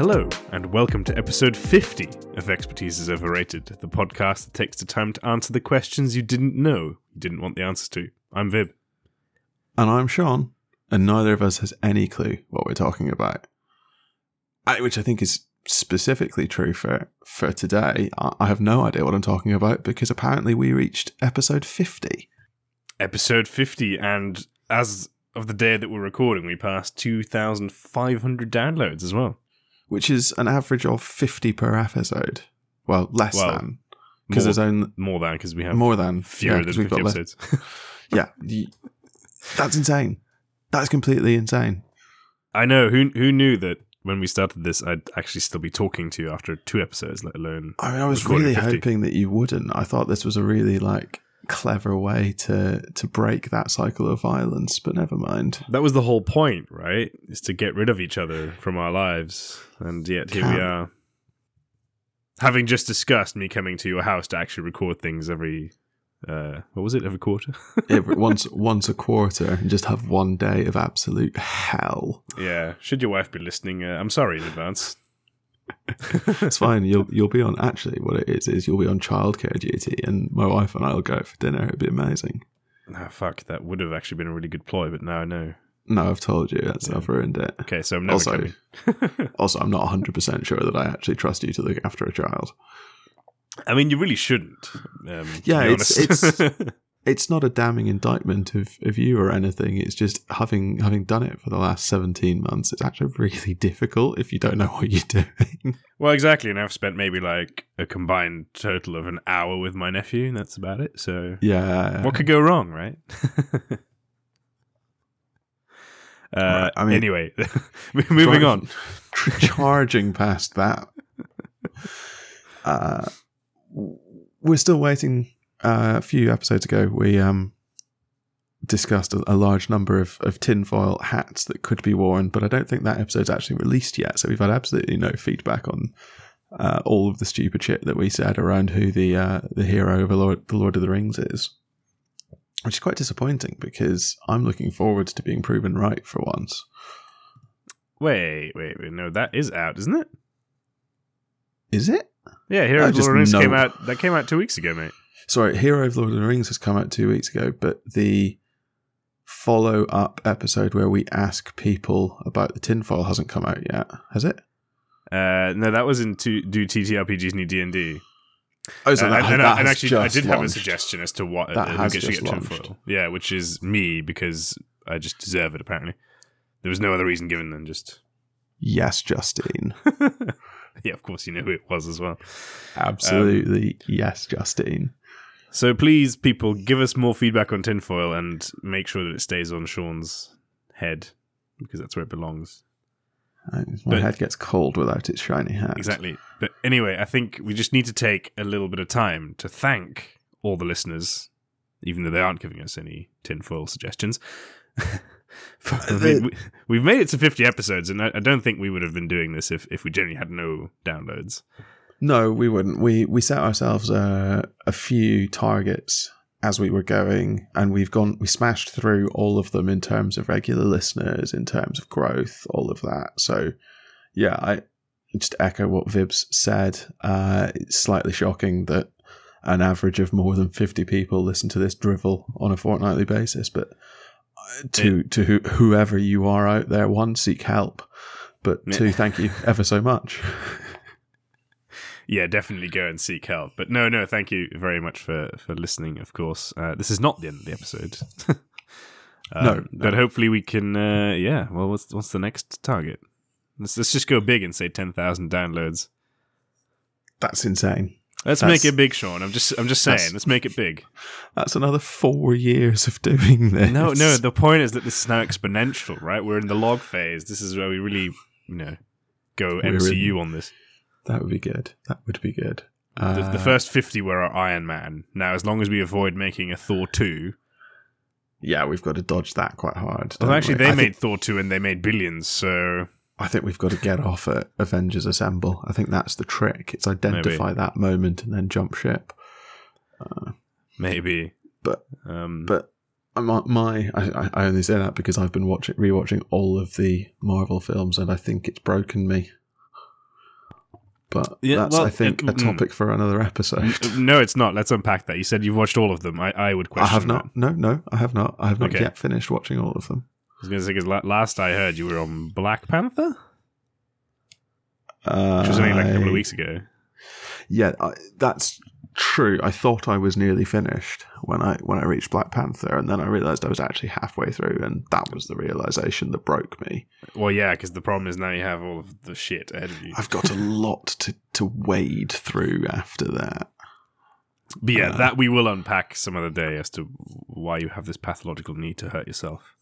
Hello, and welcome to episode 50 of Expertise is Overrated, the podcast that takes the time to answer the questions you didn't know you didn't want the answers to. I'm Vib. And I'm Sean, and neither of us has any clue what we're talking about. I, which I think is specifically true for, for today. I, I have no idea what I'm talking about because apparently we reached episode 50. Episode 50, and as of the day that we're recording, we passed 2,500 downloads as well. Which is an average of 50 per episode. Well, less Well, than. Because there's only more than, because we have more than fewer yeah, than 'cause we've 50 got less- episodes. Yeah, that's insane. That's completely insane. I know. Who, who knew that when we started this, I'd actually still be talking to you after two episodes, let alone. I mean, I was really 50. hoping that you wouldn't. I thought this was a really like clever way to to break that cycle of violence, but never mind. That was the whole point, right? Is to get rid of each other from our lives. And yet here we Can't. are. Having just discussed me coming to your house to actually record things every uh what was it, every quarter? Every, once once a quarter, and just have one day of absolute hell. yeah. Should your wife be listening, uh, I'm sorry in advance. It's fine. You'll you'll be on. Actually, what it is is you'll be on childcare duty, and my wife and I will go out for dinner. It'd be amazing. Ah, fuck, that would have actually been a really good ploy, but now I know. No, I've told you. That's I've ruined it. Okay, so I'm never Also, coming. also, I'm not 100 percent sure that I actually trust you to look after a child. I mean, you really shouldn't. Um, Yeah, it's- honest. it's not a damning indictment of, of you or anything. It's just having having done it for the last seventeen months. It's actually really difficult if you don't know what you're doing. well, exactly. And I've spent maybe like a combined total of an hour with my nephew, and that's about it. So yeah, what could go wrong, right? uh, Right, I mean- anyway, moving on. charging past that. Uh, we're still waiting. Uh, a few episodes ago, we um discussed a, a large number of, of tinfoil hats that could be worn, but I don't think that episode's actually released yet. So we've had absolutely no feedback on uh, all of the stupid shit that we said around who the uh, the hero of the Lord, the Lord of the Rings is, which is quite disappointing because I'm looking forward to being proven right for once. Wait, wait, wait. No, that is out, isn't it? Is it? Yeah, Hero of the Lord of the Rings came out. That came out two weeks ago, mate. Sorry, Hero of Lord of the Rings has come out two weeks ago, but the follow up episode where we ask people about the tinfoil hasn't come out yet, has it? Uh, no, that was in to do TTRPG's new D and D. Oh, so Uh, that, and, and, that and actually, I did have a suggestion as to what That uh, has gets just get launched. tinfoil. Yeah, which is me because I just deserve it. Apparently, there was no other reason given than just. Yes, Justine. yeah, of course, you know who it was as well. Absolutely. yes, Justine. So please, people, give us more feedback on tinfoil and make sure that it stays on Sean's head because that's where it belongs. Uh, My But- head gets cold without its shiny hat. Exactly. But anyway, I think we just need to take a little bit of time to thank all the listeners, even though they aren't giving us any tinfoil suggestions. I mean, we, we've made it to 50 episodes, and I, I don't think we would have been doing this if, if we generally had no downloads. No, we wouldn't. We we set ourselves a, a few targets as we were going, and we've gone. We smashed through all of them in terms of regular listeners, in terms of growth, all of that. So, yeah, I just echo what Vibs said. Uh, it's slightly shocking that an average of more than fifty people listen to this drivel on a fortnightly basis, but uh, to to who, whoever you are out there, one seek help, but Yeah. two, thank you ever so much. Yeah, definitely go and seek help. But no, no, thank you very much for, for listening, of course. Uh, this is not the end of the episode. Um, No, no. But hopefully we can, uh, yeah, well, what's, what's the next target? Let's, let's just go big and say 10,000 downloads. That's insane. Let's That's- make it big, Sean. I'm just, I'm just saying. Let's make it big. That's another four years of doing this. No, no. The point is that this is now exponential, right? We're in the log phase. This is where we really, you know, go We're MCU in- on this. That would be good. That would be good. The, Uh, the first 50 were our Iron Man. Now, as long as we avoid making a Thor 2. yeah, we've got to dodge that quite hard. Well, actually, we? they I made Think, Thor 2 and they made billions, so. I think we've got to get off at Avengers Assemble. I think that's the trick. It's identify that moment and then jump ship. Maybe. But Um, but my, my I, I only say that because I've been watching rewatching all of the Marvel films and I think it's broken me. But Yeah, that's well, I think it- a mm. topic for another episode. no, it's not. Let's unpack that. You said you've watched all of them. I, I would question. I have not. No, no, I have not. I have not Okay. yet finished watching all of them. I was going to say because last I heard you were on Black Panther, Uh, which was only like a couple of weeks ago. Yeah, I, that's true. I thought I was nearly finished when I when I reached Black Panther, and then I realized I was actually halfway through, and that was the realization that broke me. Well, yeah, because the problem is now you have all of the shit ahead of you. I've got a lot to to wade through after that. But yeah, Uh, that we will unpack some other day as to why you have this pathological need to hurt yourself.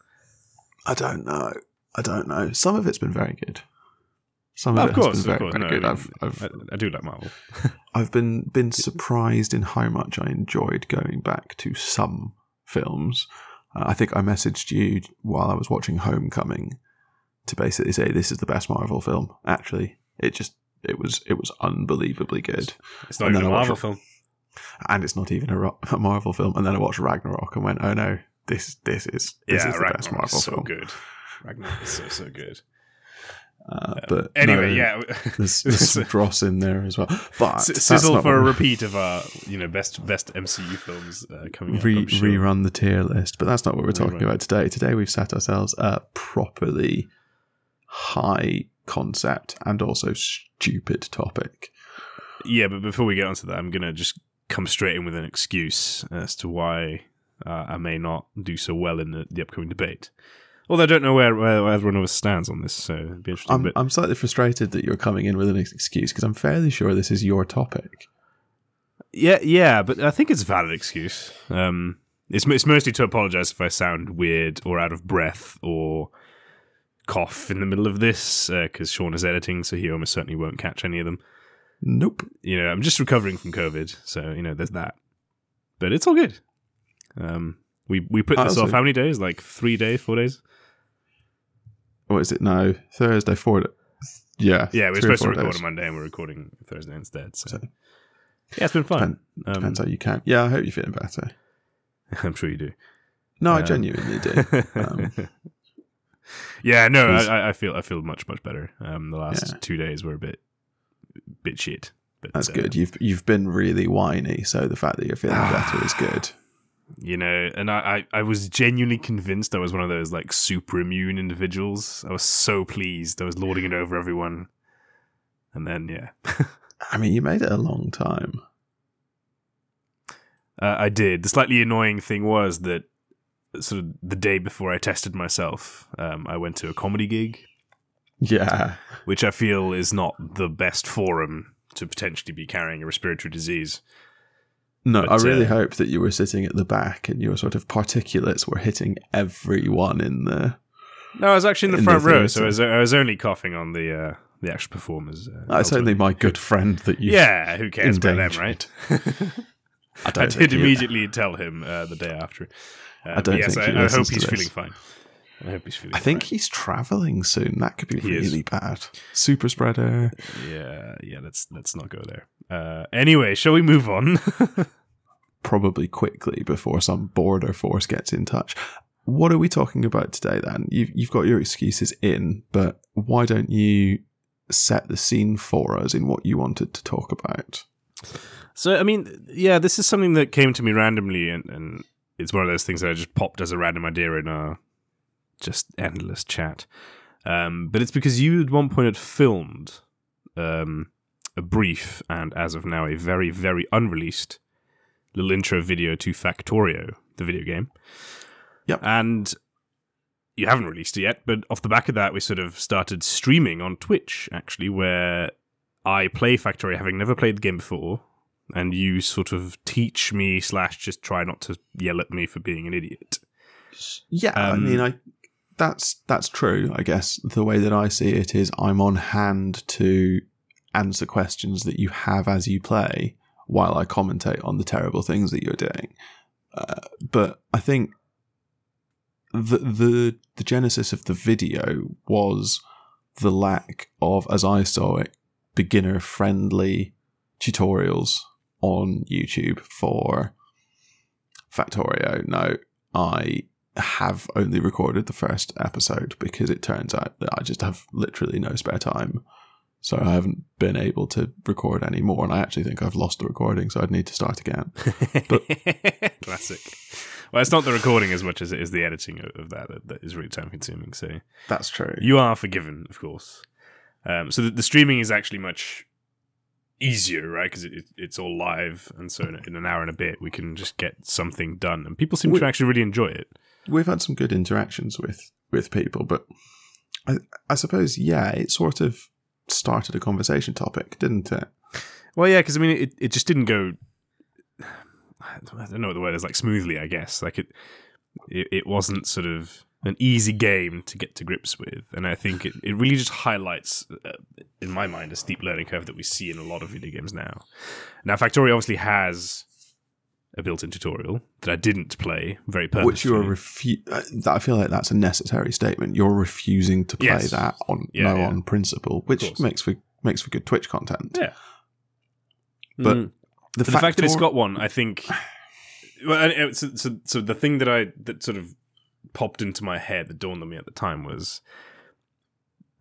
I don't know. I don't know. Some of it's been very good. Some of, of course, of course. No. I, I've I've I, I do like Marvel. I've been been surprised in how much I enjoyed going back to some films. Uh, I think I messaged you while I was watching Homecoming to basically say this is the best Marvel film. Actually, it just it was it was unbelievably good, It's not And even a then I watch Marvel film. and it's not even a, a Marvel film. And then I watched Ragnarok and went, oh no, this this is this yeah, is the Ragnarok best Marvel is so film. good. Ragnarok is so so good. Uh, but Anyway, no, yeah, There's, there's some dross in there as well. But sizzle for a repeat of our you know best best MCU films uh, coming re- I'm sure. rerun the tier list. But that's not what we're talking about today. Today we've set ourselves a properly high concept and also stupid topic. Yeah, but before we get onto that, I'm gonna just come straight in with an excuse as to why uh, I may not do so well in the, the upcoming debate. Although I don't know where, where, where everyone else stands on this, so it'd be interesting. I'm, but I'm slightly frustrated that you're coming in with an excuse because I'm fairly sure this is your topic. yeah, yeah, but I think it's a valid excuse. Um, it's it's mostly to apologize if I sound weird or out of breath or cough in the middle of this because Sean is editing, so he almost certainly won't catch any of them. Nope. you know, I'm just recovering from COVID, so you know, there's that. But it's all good. Um, we we put this off how many days? Like three days, four days? What is it now? Thursday, four. Yeah. Yeah, we were supposed to record days. on Monday, and we're recording Thursday instead. So, So- yeah, it's been fun. Depend- Um, Depends how you can. Yeah, I hope you're feeling better. I'm sure you do. No, I Um, genuinely do. Um, yeah, no, I, I feel I feel much much better. Um, the last Yeah. two days were a bit bit shit. But That's uh, good. You've you've been really whiny, so the fact that you're feeling better is good. You know and I, I i was genuinely convinced i was one of those like super immune individuals. I was so pleased. I was lording it over everyone. And then yeah. I mean, you made it a long time. uh, i did. The slightly annoying thing was that sort of the day before i tested myself um, i went to a comedy gig. Yeah. which i feel is not the best forum to potentially be carrying a respiratory disease No, But, I really uh, hope that you were sitting at the back and your sort of particulates were hitting everyone in the. no i was actually in the In front the row so I was, I was only coughing on the uh, the actual performers uh, That's only my good friend that you. yeah who cares about them right I, I did immediately tell him uh, the day after. Um, I don't yes, think I, I hope he's feeling fine. I hope he's feeling. I think fine. he's traveling soon. That could be He is. really bad. Super spreader. Yeah, yeah. Let's let's not go there. Uh, anyway, shall we move on? Probably quickly before some border force gets in touch. What are we talking about today then? You've, you've got your excuses in, but why don't you set the scene for us in what you wanted to talk about? so, I mean, yeah, this is something that came to me randomly, and, and it's one of those things that I just popped as a random idea in a just endless chat. Um, but it's because you at one point had filmed um, a brief and, as of now, a very, very unreleased little intro video to Factorio, the video game. Yep. And you haven't released it yet, but off the back of that, we sort of started streaming on Twitch, actually, where I play Factorio, having never played the game before, and you sort of teach me slash just try not to yell at me for being an idiot. Yeah, I Um, mean, I that's that's true. I guess the way that I see it is, I'm on hand to answer questions that you have as you play, while I commentate on the terrible things that you're doing. Uh, but I think the the the genesis of the video was the lack of, as I saw it, beginner friendly tutorials on YouTube for Factorio. No, I have only recorded the first episode because it turns out that I just have literally no spare time So I haven't been able to record anymore, and I actually think I've lost the recording, so I'd need to start again. Classic. Well, it's not the recording as much as it is the editing of, of that, that that is really time consuming. So That's true. you are forgiven, of course. Um, so the, the streaming is actually much easier, right? Because it, it, it's all live, and so in, in an hour and a bit, we can just get something done, and people seem We- to actually really enjoy it. We've had some good interactions with with people, but I, I suppose yeah, it sort of started a conversation topic, didn't it? Well, yeah, because I mean, it, it just didn't go. I don't know what the word is like smoothly. I guess like it, it, it wasn't sort of an easy game to get to grips with, and I think it, it really just highlights, uh, in my mind, a steep learning curve that we see in a lot of video games now. Now, Factorio obviously has a built-in tutorial that I didn't play very perfectly. Which you are refu- uh, that I feel like that's a necessary statement. You're refusing to play Yes. that on Yeah, no yeah. on principle, which makes for makes for good Twitch content. Yeah. But Mm. The, But the fact that it's got one, I think. Well, so, so, so the thing that I that sort of popped into my head that dawned on me at the time was,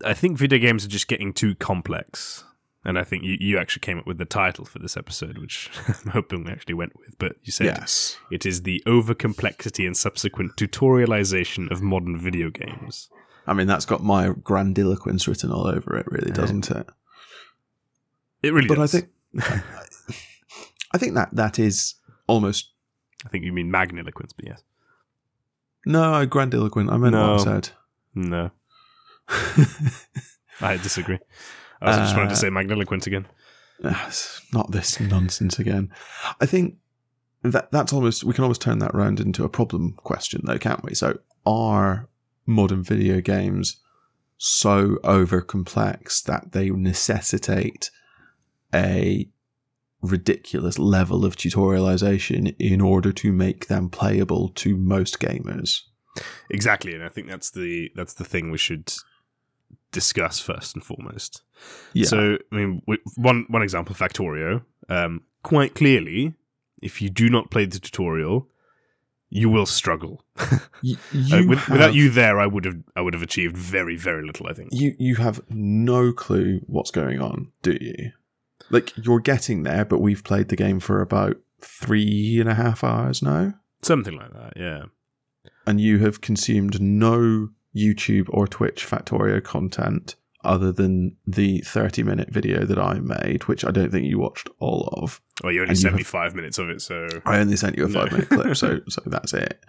I think video games are just getting too complex, and I think you, you actually came up with the title for this episode, which I'm hoping we actually went with. But you said yes, it is the overcomplexity and subsequent tutorialization of modern video games. I mean that's got my grandiloquence written all over it, really, doesn't it? It really But does. I think I think that that is almost I think you mean magniloquence, but yes, no grandiloquent. I meant what I No. said. no, I disagree. I just wanted to Uh, say magniloquent again. Ah, not this nonsense again. I think that that's almost we can almost turn that round into a problem question though, can't we? So are modern video games so over complex that they necessitate a ridiculous level of tutorialization in order to make them playable to most gamers? Exactly, and I think that's the that's the thing we should discuss first and foremost. Yeah. So, I mean, w- one one example, Factorio. Um, quite clearly, if you do not play the tutorial, you will struggle. Uh, you with, without you there, I would have I would have achieved very very little. I think. you you have no clue what's going on, do you? Like you're getting there, but we've played the game for about three and a half hours now, Something like that. Yeah. and you have consumed no YouTube or Twitch Factorio content other than the 30 minute video that I made, which I don't think you watched all of. Well, you only And you sent me have- five minutes of it, so I only sent you a No. five minute clip, so so that's it.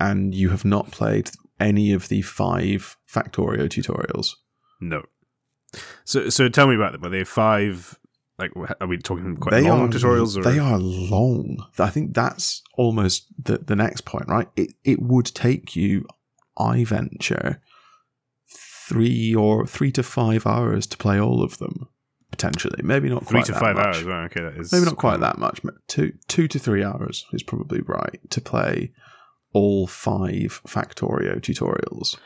And you have not played any of the five Factorio tutorials. no. So so tell me about them. Are they five? Like, are we talking quite they long are tutorials? Or? they are long. I think that's almost the the next point, right? It it would take you, I venture, three or three to five hours to play all of them. Potentially, maybe not three to five much. hours. Okay, that is Maybe not quite that much. but Two two to three hours is probably right to play all five Factorio tutorials.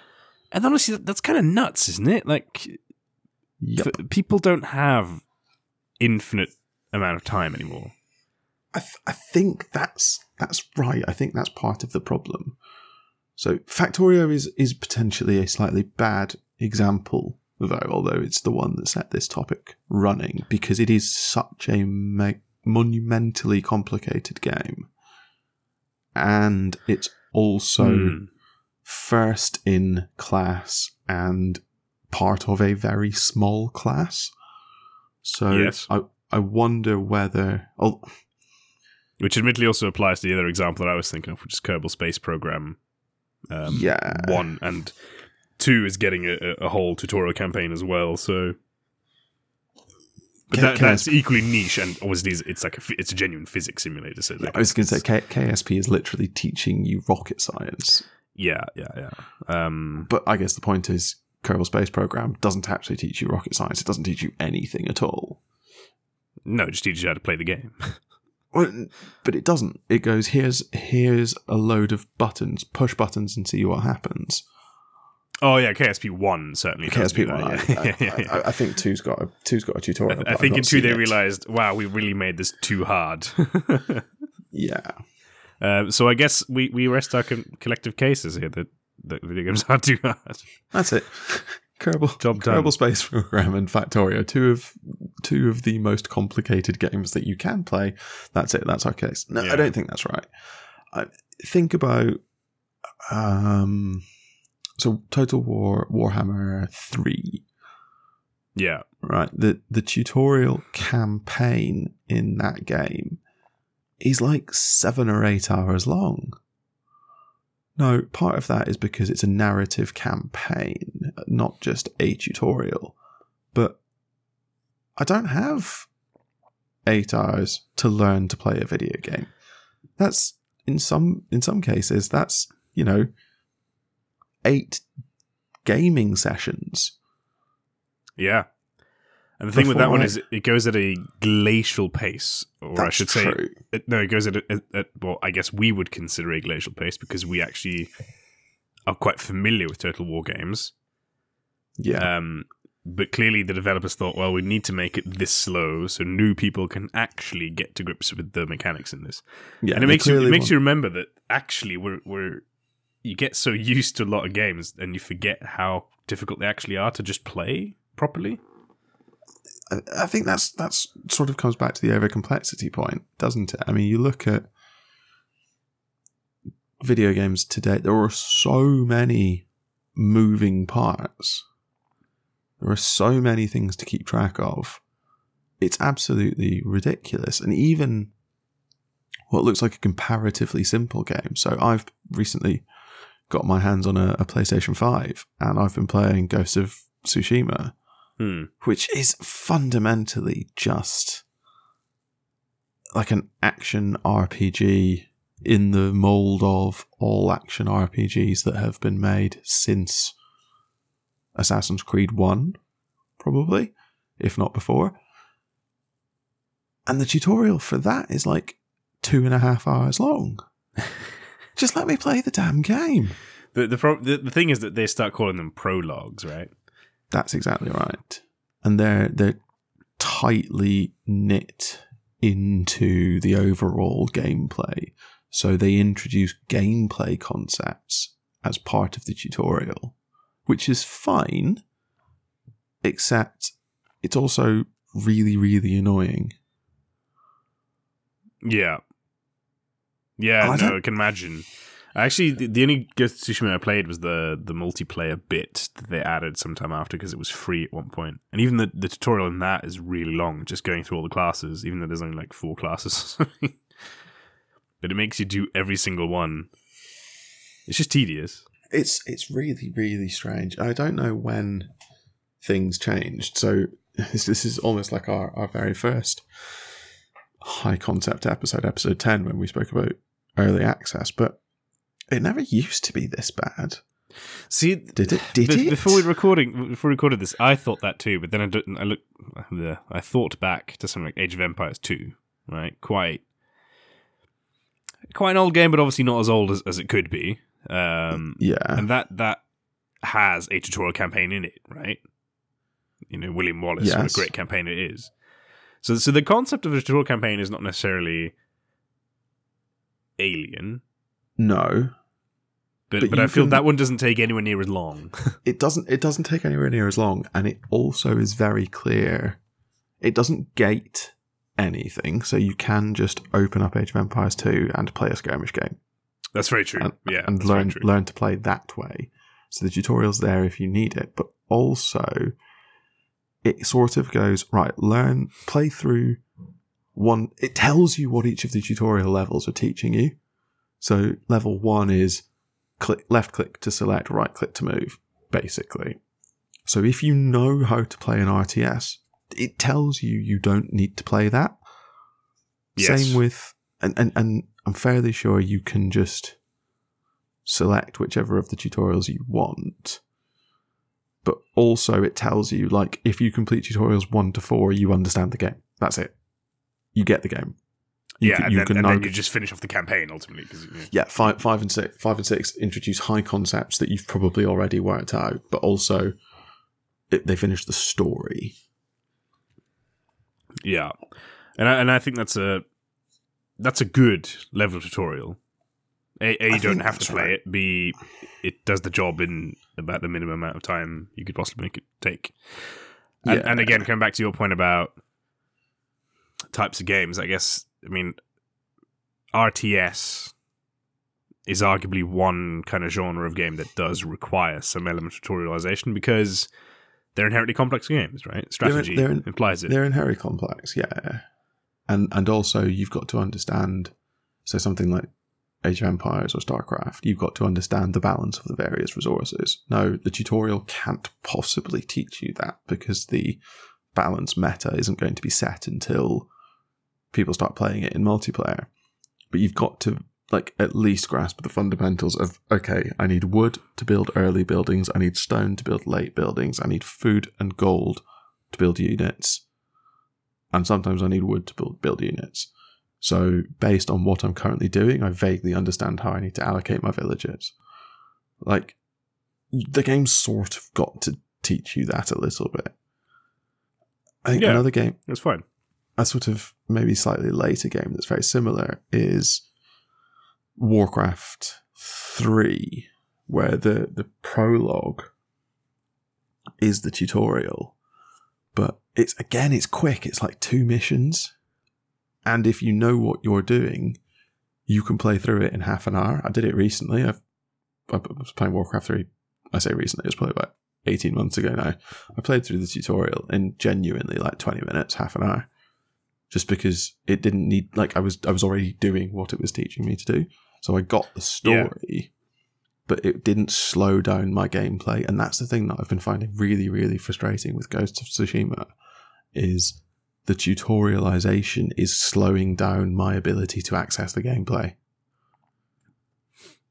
And honestly, that's kind of nuts, isn't it? Like, Yep. f- people don't have infinite amount of time anymore. I, th- I think that's that's right. I think that's part of the problem. So Factorio is is potentially a slightly bad example, though, although it's the one that set this topic running because it is such a me- monumentally complicated game, and it's also Hmm. first in class and part of a very small class. So Yes. I I wonder whether oh, Which admittedly also applies to the other example that I was thinking of, which is Kerbal Space Program. Um, yeah One and two is getting a, a- whole tutorial campaign as well. So, but K- that, that's equally niche, and obviously it's- it's like a, it's a genuine physics simulator. So like, I was going to say K- KSP is literally teaching you rocket science, yeah, yeah, yeah. Um, but I guess the point is Kerbal Space Program doesn't actually teach you rocket science. It doesn't teach you anything at all. no, it just teaches you how to play the game. But it doesn't. It goes here's here's a load of buttons. Push buttons and see what happens. oh yeah, KSP one certainly. KSP one. I, Yeah, yeah, yeah, I, I, I think two's got a two's got a tutorial. I I've think in two they it. realized, wow, we really made this too hard. Yeah, Um, so I guess we, we rest our con- collective cases here that, that video games are too hard. that's it. Kerbal, Job done. Kerbal Space Program and Factorio, two of two of the most complicated games that you can play. That's it. That's our case. No, Yeah. I don't think that's right. I think about um, so Total War Warhammer three, Yeah. right? The the tutorial campaign in that game is like seven or eight hours long. No, part of that is because it's a narrative campaign, not just a tutorial. But I don't have eight hours to learn to play a video game. That's in some in some cases that's you know eight gaming sessions. Yeah. And the thing with that one I- is it goes at a glacial pace, or I should say, it, no, it goes at, a, at, at well, I guess we would consider a glacial pace because we actually are quite familiar with Total War games. Yeah, Um, but clearly, the developers thought, well, we need to make it this slow so new people can actually get to grips with the mechanics in this. yeah. and it makes you it makes want- you remember that actually we're we're you get so used to a lot of games and you forget how difficult they actually are to just play properly. I- think that's that's sort of comes back to the over complexity point, doesn't it? I mean, you look at video games today. There are so many moving parts. There are so many things to keep track of. It's absolutely ridiculous, and even what looks like a comparatively simple game. So I've recently got my hands on a, a PlayStation Five, and I've been playing Ghost of Tsushima Hmm. which is fundamentally just like an action RPG in the mold of all action RPGs that have been made since Assassin's Creed 1, probably, if not before. And the tutorial for that is like two and a half hours long. Just let me play the damn game. The the, pro- the the thing is that they start calling them prologues, right? That's exactly right. And they're they're tightly knit into the overall gameplay. So they introduce gameplay concepts as part of the tutorial, which is fine, except it's also really, really annoying. Yeah. Yeah, I no, I can imagine. Actually, the, the only Ghost of Tsushima I played was the the multiplayer bit that they added sometime after because it was free at one point. And even the, the tutorial in that is really long, just going through all the classes, even though there's only like four classes. but it makes you do every single one. It's just tedious. It's it's really, really strange. I don't know when things changed. So this, this is almost like our, our very first high concept episode, episode 10, when we spoke about early access, but it never used to be this bad. See, Did it? Did Be- it? Before we recording, before we recorded this, I thought that too. But then I, I looked, I thought back to something like Age of Empires two, right? Quite, quite an old game, but obviously not as old as, as it could be. Um, yeah. and that that has a tutorial campaign in it, right? You know, William Wallace, what a great campaign it is. So, so the concept of a tutorial campaign is not necessarily alien, No, but But but, I feel can- that one doesn't take anywhere near as long. it doesn't. It doesn't take anywhere near as long, and it also is very clear. It doesn't gate anything, so you can just open up Age of Empires two and play a skirmish game. That's very true. and, yeah, and learn learn to play that way. So the tutorial's there if you need it, but also it sort of goes right. Learn, play through one. It tells you what each of the tutorial levels are teaching you. So level one is click left click to select, right click to move, basically. So if you know how to play an RTS, it tells you you don't need to play that. Yes. Same with, and, and, and I'm fairly sure you can just select whichever of the tutorials you want. But also, it tells you, like, if you complete tutorials one to four, you understand the game. That's it. You get the game. You yeah, can, and, you then, can and then you just finish off the campaign ultimately. Cause, yeah. yeah, five, five and six, five and six introduce high concepts that you've probably already worked out, but also it, they finish the story. yeah, and I, and I think that's a that's a good level of tutorial. A, a you don't have to play right. it. B it does the job in about the minimum amount of time you could possibly make it take. And, Yeah. and again, coming back to your point about types of games, I guess I mean RTS is arguably one kind of genre of game that does require some element of tutorialization because they're inherently complex games, right? Strategy they're in- implies it. They're inherently complex, yeah. And and also you've got to understand so something like Age of Empires or StarCraft, you've got to understand the balance of the various resources. No, the tutorial can't possibly teach you that because the balance meta isn't going to be set until people start playing it in multiplayer. But you've got to like at least grasp the fundamentals of okay, I need wood to build early buildings, I need stone to build late buildings, I need food and gold to build units. And sometimes I need wood to build build units. So based on what I'm currently doing, I vaguely understand how I need to allocate my villages. Like the game sort of got to teach you that a little bit. I think Yeah. another game It's fine. A sort of maybe slightly later game that's very similar is Warcraft 3, where the, the prologue is the tutorial. But it's again, it's quick. It's like two missions. And if you know what you're doing, you can play through it in half an hour. I did it recently. I've, I was playing Warcraft 3. I say recently, it was probably about 18 months ago now. I played through the tutorial in genuinely like 20 minutes, half an hour just because it didn't need like I was I was already doing what it was teaching me to do. So I got the story, but it didn't slow down my gameplay. And that's the thing that I've been finding really, really frustrating with Ghost of Tsushima is the tutorialization is slowing down my ability to access the gameplay.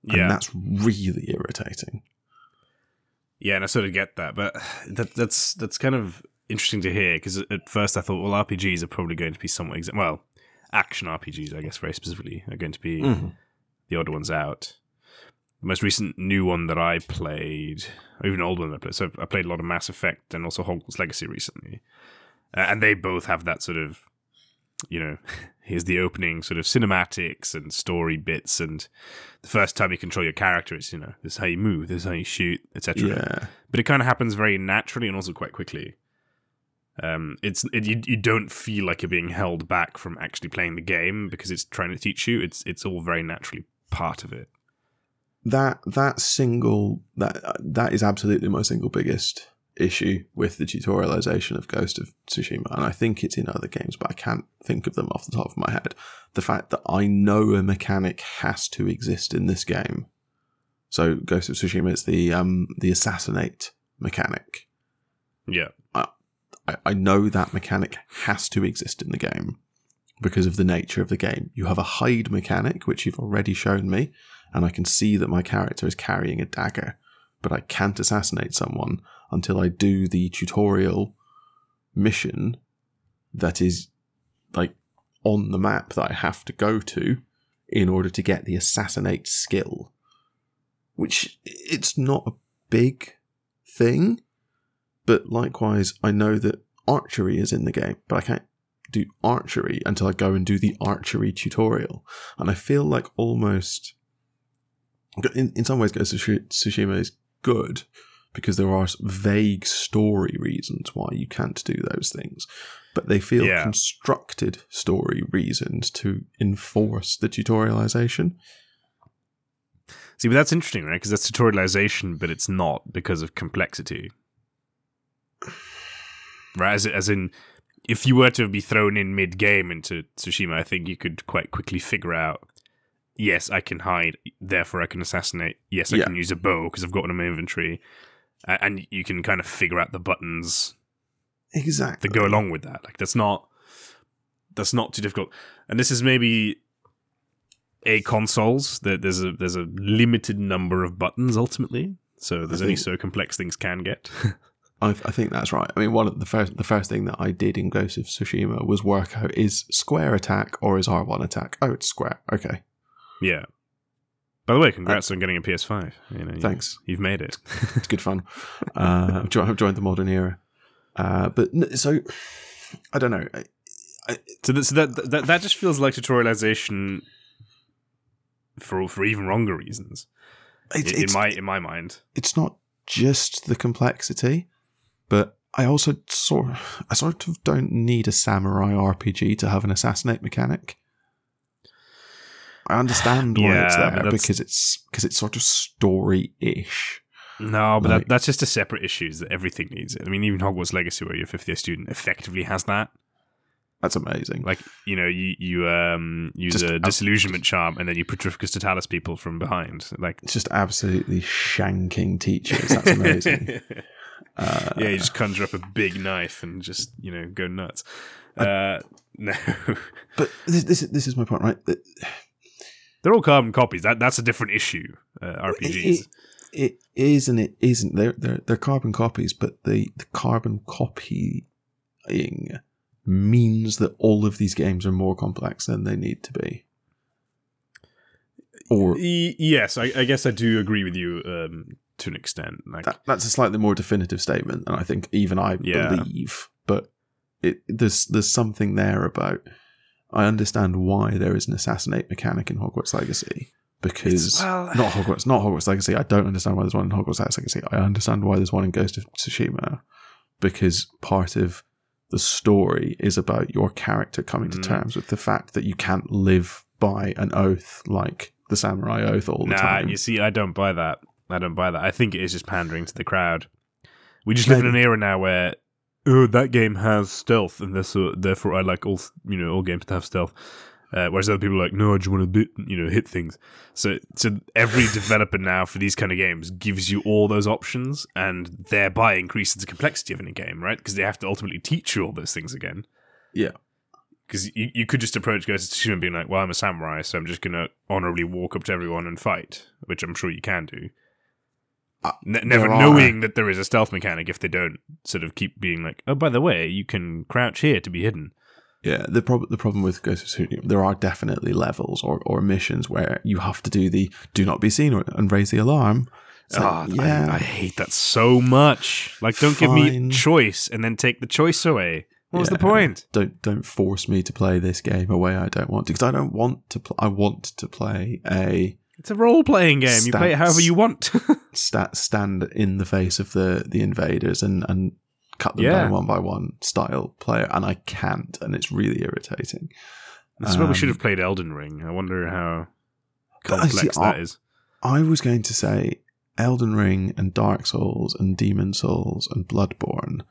Yeah. And that's really irritating. Yeah, and I sort of get that, but that that's that's kind of interesting to hear because at first I thought, well, RPGs are probably going to be somewhat exa- well, action RPGs, I guess, very specifically, are going to be the odd ones out. The most recent new one that I played, or even an old one that I played, so I played a lot of Mass Effect and also Hogwarts Legacy recently, uh, and they both have that sort of, you know, here's the opening sort of cinematics and story bits, and the first time you control your character, it's you know, this is how you move, this is how you shoot, etc Yeah. but it kind of happens very naturally and also quite quickly. Um, it's it, you you don't feel like you're being held back from actually playing the game because it's trying to teach you. It's it's all very naturally part of it. that that single that that is absolutely my single biggest issue with the tutorialization of Ghost of Tsushima, and I think it's in other games, but I can't think of them off the top of my head. The fact that I know a mechanic has to exist in this game. So Ghost of Tsushima is the um the assassinate mechanic. Yeah, I, I know that mechanic has to exist in the game because of the nature of the game. You have a hide mechanic, which you've already shown me, and I can see that my character is carrying a dagger, but I can't assassinate someone until I do the tutorial mission that is like on the map that I have to go to in order to get the assassinate skill. Which it's not a big thing, but likewise, I know that archery is in the game, but I can't do archery until I go and do the archery tutorial. And I feel like almost, in, in some ways, Ghost of Tsushima is good because there are vague story reasons why you can't do those things, but they feel Yeah. constructed story reasons to enforce the tutorialization. see, but that's interesting, right? Because that's tutorialization, but it's not because of complexity, right? As as in, if you were to be thrown in mid game into Tsushima, I think you could quite quickly figure out. Yes, I can hide. Therefore, I can assassinate. Yes, I Yeah. can use a bow because I've got one in my inventory, and you can kind of figure out the buttons Exactly. that go along with that. Like that's not that's not too difficult. And this is maybe a consoles that there's a there's a limited number of buttons ultimately. So there's only so complex things can get. I, I think that's right. I mean, one of the first the first thing that I did in Ghost of Tsushima was work out is square attack or is R one attack. Oh, it's square. Okay, yeah. By the way, congrats on getting a PS5. You know, thanks. You've made it. It's good fun. uh, I've, joined the modern era. Uh, but so I don't know. I, so, that, so that, that that just feels like tutorialization for for even wronger reasons. It's, in, my in my mind, it's not just the complexity, but I also sort I sort of don't need a samurai RPG to have an assassinate mechanic. I understand why it's Yeah, there because it's because it's sort of story ish. no, but Like- that, that's just a separate issue. Is that everything needs it. I mean, even Hogwarts Legacy, where you're a fifth year student, effectively has that. That's amazing. Like you know, you you um use Just a ab- disillusionment charm, and then you Petrificus Totalis people from behind. Like It's just absolutely shanking teachers. That's amazing. uh, yeah, you just conjure up a big knife and just you know go nuts. Uh, no, but this, this is this is my point, right? They're all carbon copies. That that's a different issue. Uh, RPGs. It, it is and it isn't. They're they're they're carbon copies, but the the carbon copying means that all of these games are more complex than they need to be. Or yes, I, I guess I do agree with you um, to an extent. Like, that, that's a slightly more definitive statement than I think even I Yeah. believe. But it there's there's something there about. I understand why there is an assassinate mechanic in Hogwarts Legacy because well- not Hogwarts, not Hogwarts Legacy. I don't understand why there's one in Hogwarts Legacy. I understand why there's one in Ghost of Tsushima because part of the story is about your character coming to Mm. terms with the fact that you can't live by an oath like the samurai oath all the nah, time. you see, I don't buy that. I don't buy that. I think it is just pandering to the crowd. We just live in an era now where oh, that game has stealth, and therefore, therefore I like all you know all games to have stealth. Uh, whereas other people are like, no, I just want to you know hit things. So so every developer now for these kind of games gives you all those options, and thereby increases the complexity of any game, right? Because they have to ultimately teach you all those things again. Yeah. Because you, you could just approach Ghost of Tsushima being like, well, I'm a samurai, so I'm just going to honorably walk up to everyone and fight, which I'm sure you can do. Uh, Ne- never are- knowing that there is a stealth mechanic if they don't sort of keep being like, oh, by the way, you can crouch here to be hidden. Yeah, the problem the problem with Ghost of Tsushima, there are definitely levels or, or missions where you have to do the do not be seen or, and raise the alarm. It's like, Ah, yeah, I, I hate that so much. Like, don't give me choice and then take the choice away. What was the point? don't don't force me to play this game a way I don't want to because I don't want to. Pl- I want to play a It's a role playing game. You play it however you want. stat stand in the face of the the invaders and and cut them Yeah. down one by one style player, and I can't, and it's really irritating. this is why we Um, should have played Elden Ring. I wonder how But I see, complex I- that is. I was going to say Elden Ring and Dark Souls and Demon Souls and Bloodborne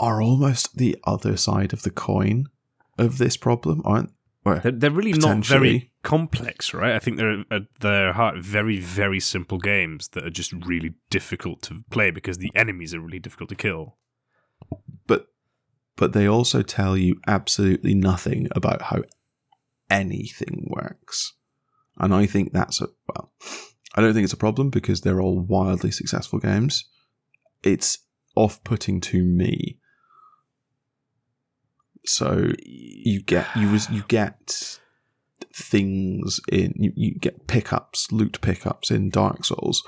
are almost the other side of the coin of this problem, aren't? Where They're, they're really not very complex, right? I think they're uh, at their heart very, very simple games that are just really difficult to play because the enemies are really difficult to kill. but but they also tell you absolutely nothing about how anything works. And I think that's a well, I don't think it's a problem because they're all wildly successful games. It's off-putting to me. So you get you was you get things in you, you get pickups, loot pickups in Dark Souls,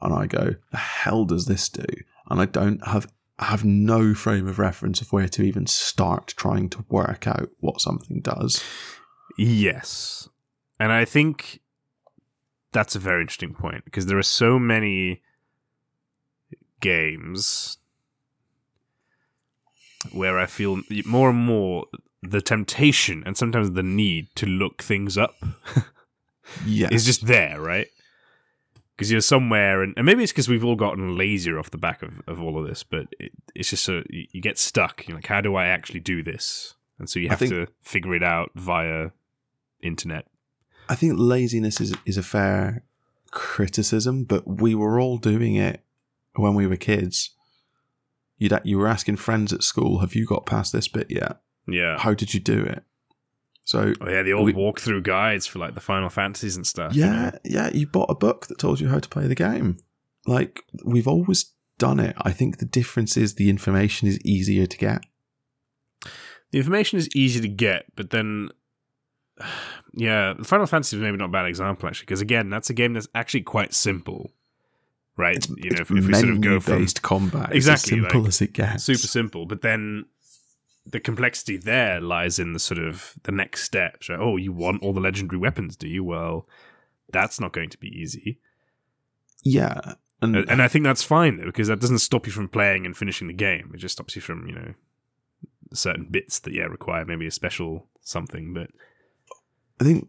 and I go, the hell does this do? And I don't have I have no frame of reference of where to even start trying to work out what something does. Yes. And I think that's a very interesting point because there are so many games where I feel more and more the temptation and sometimes the need to look things up Yes. is just there, right? Because you're somewhere, and, and maybe it's because we've all gotten lazier off the back of, of all of this, but it, it's just so you, you get stuck. You're like, how do I actually do this? And so you have think- to figure it out via internet. I think laziness is is a fair criticism, but we were all doing it when we were kids. You'd you were asking friends at school, "Have you got past this bit yet? Yeah. How did you do it?" So Oh yeah, the old We- walkthrough guides for like the Final Fantasies and stuff. you yeah, know? yeah, you bought a book that told you how to play the game. Like we've always done it. I think the difference is the information is easier to get. the information is easy to get, but then, yeah, the Final Fantasy is maybe not a bad example actually, because again, that's a game that's actually quite simple, right? It's, you know, if, if we sort of go from menu-based combat. Exactly, it's as simple like, as it gets. super simple, but then the complexity there lies in the sort of the next steps. Right? Oh, you want all the legendary weapons, do you? Well, that's not going to be easy. Yeah, and And I think that's fine though, because that doesn't stop you from playing and finishing the game. It just stops you from, you know, certain bits that yeah require maybe a special something. But I think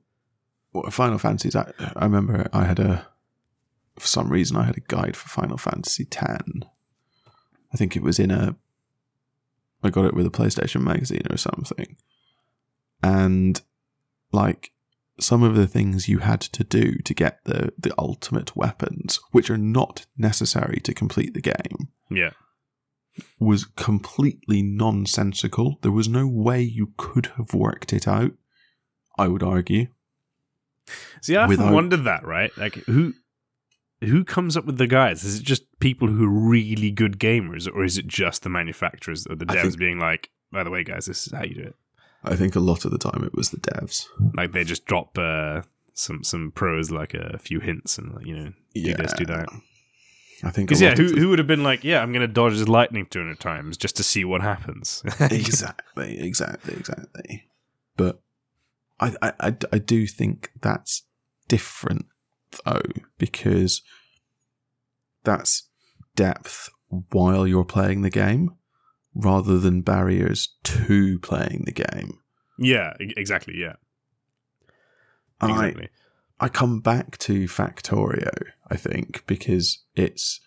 Final Fantasy. I, I remember I had a for some reason I had a guide for Final Fantasy X. I think it was in a. I got it with a PlayStation magazine or something, and like some of the things you had to do to get the the ultimate weapons, which are not necessary to complete the game, yeah, was completely nonsensical. There was no way you could have worked it out. I would argue. see, I often Without- wondered that, right? Like who who comes up with the guides? Is it just people who are really good gamers, or is it just the manufacturers or the devs think- being like, by the way, guys, this is how you do it? I think a lot of the time it was the devs. Like they just drop uh, some some pros like a few hints and you know do this, do that. I think Because yeah, who the- who would have been like, yeah, I'm going to dodge his lightning 200 times just to see what happens. exactly, exactly, exactly. But I, I, I, I do think that's different though because that's depth while you're playing the game rather than barriers to playing the game. yeah, exactly. Yeah, And I. I come back to Factorio, I think, because it's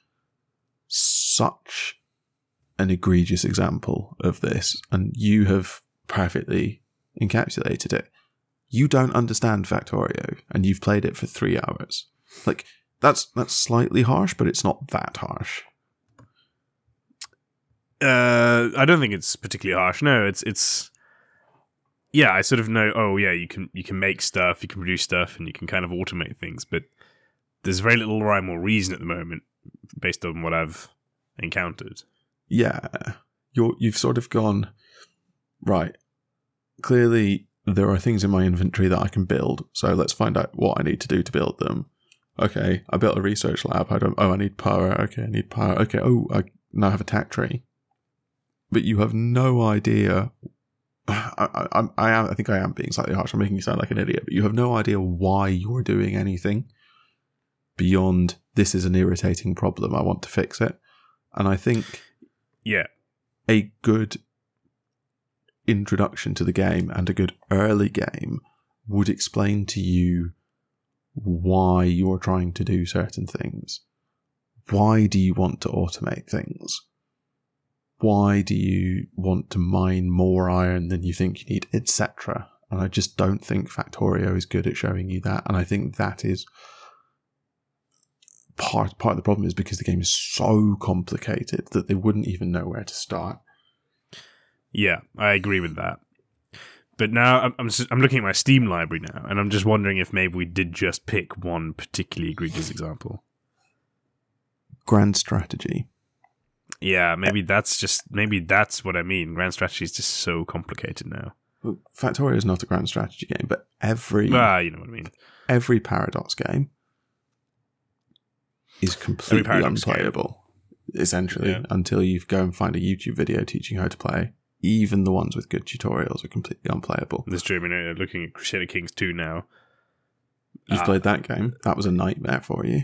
such an egregious example of this, and you have perfectly encapsulated it. You don't understand Factorio, and you've played it for three hours. Like that's that's slightly harsh, but it's not that harsh. Uh, I don't think it's particularly harsh. No, it's it's. Yeah, I sort of know. Oh, yeah, you can you can make stuff, you can produce stuff, and you can kind of automate things. But there's very little rhyme or reason at the moment, based on what I've encountered. Yeah, you're you've sort of gone right. Clearly, there are things in my inventory that I can build. So let's find out what I need to do to build them. Okay, I built a research lab. I don't. Oh, I need power. Okay, I need power. Okay. Oh, I now have a tech tree. But you have no idea. I, I, I am. I think I am being slightly harsh. I'm making you sound like an idiot. But you have no idea why you're doing anything beyond this is an irritating problem. I want to fix it. And I think Yeah, a good introduction to the game and a good early game would explain to you why you're trying to do certain things. Why do you want to automate things? Why do you want to mine more iron than you think you need, etc.? And I just don't think Factorio is good at showing you that. And I think that is part part of the problem is because the game is so complicated that they wouldn't even know where to start. Yeah, I agree with that. But now I'm I'm, I'm looking at my Steam library now, and I'm just wondering if maybe we did just pick one particularly egregious example. Grand strategy. Yeah, maybe that's just maybe that's what I mean. Grand strategy is just so complicated now. Well, Factorio is not a grand strategy game, but every Ah, you know what I mean. every Paradox game is completely Paradox game. unplayable. Essentially, Yeah. until you go and find a YouTube video teaching how to play. Even the ones with good tutorials are completely unplayable. This true. I mean, uh, looking at Crusader Kings 2 now. You've Ah. played that game. That was a nightmare for you.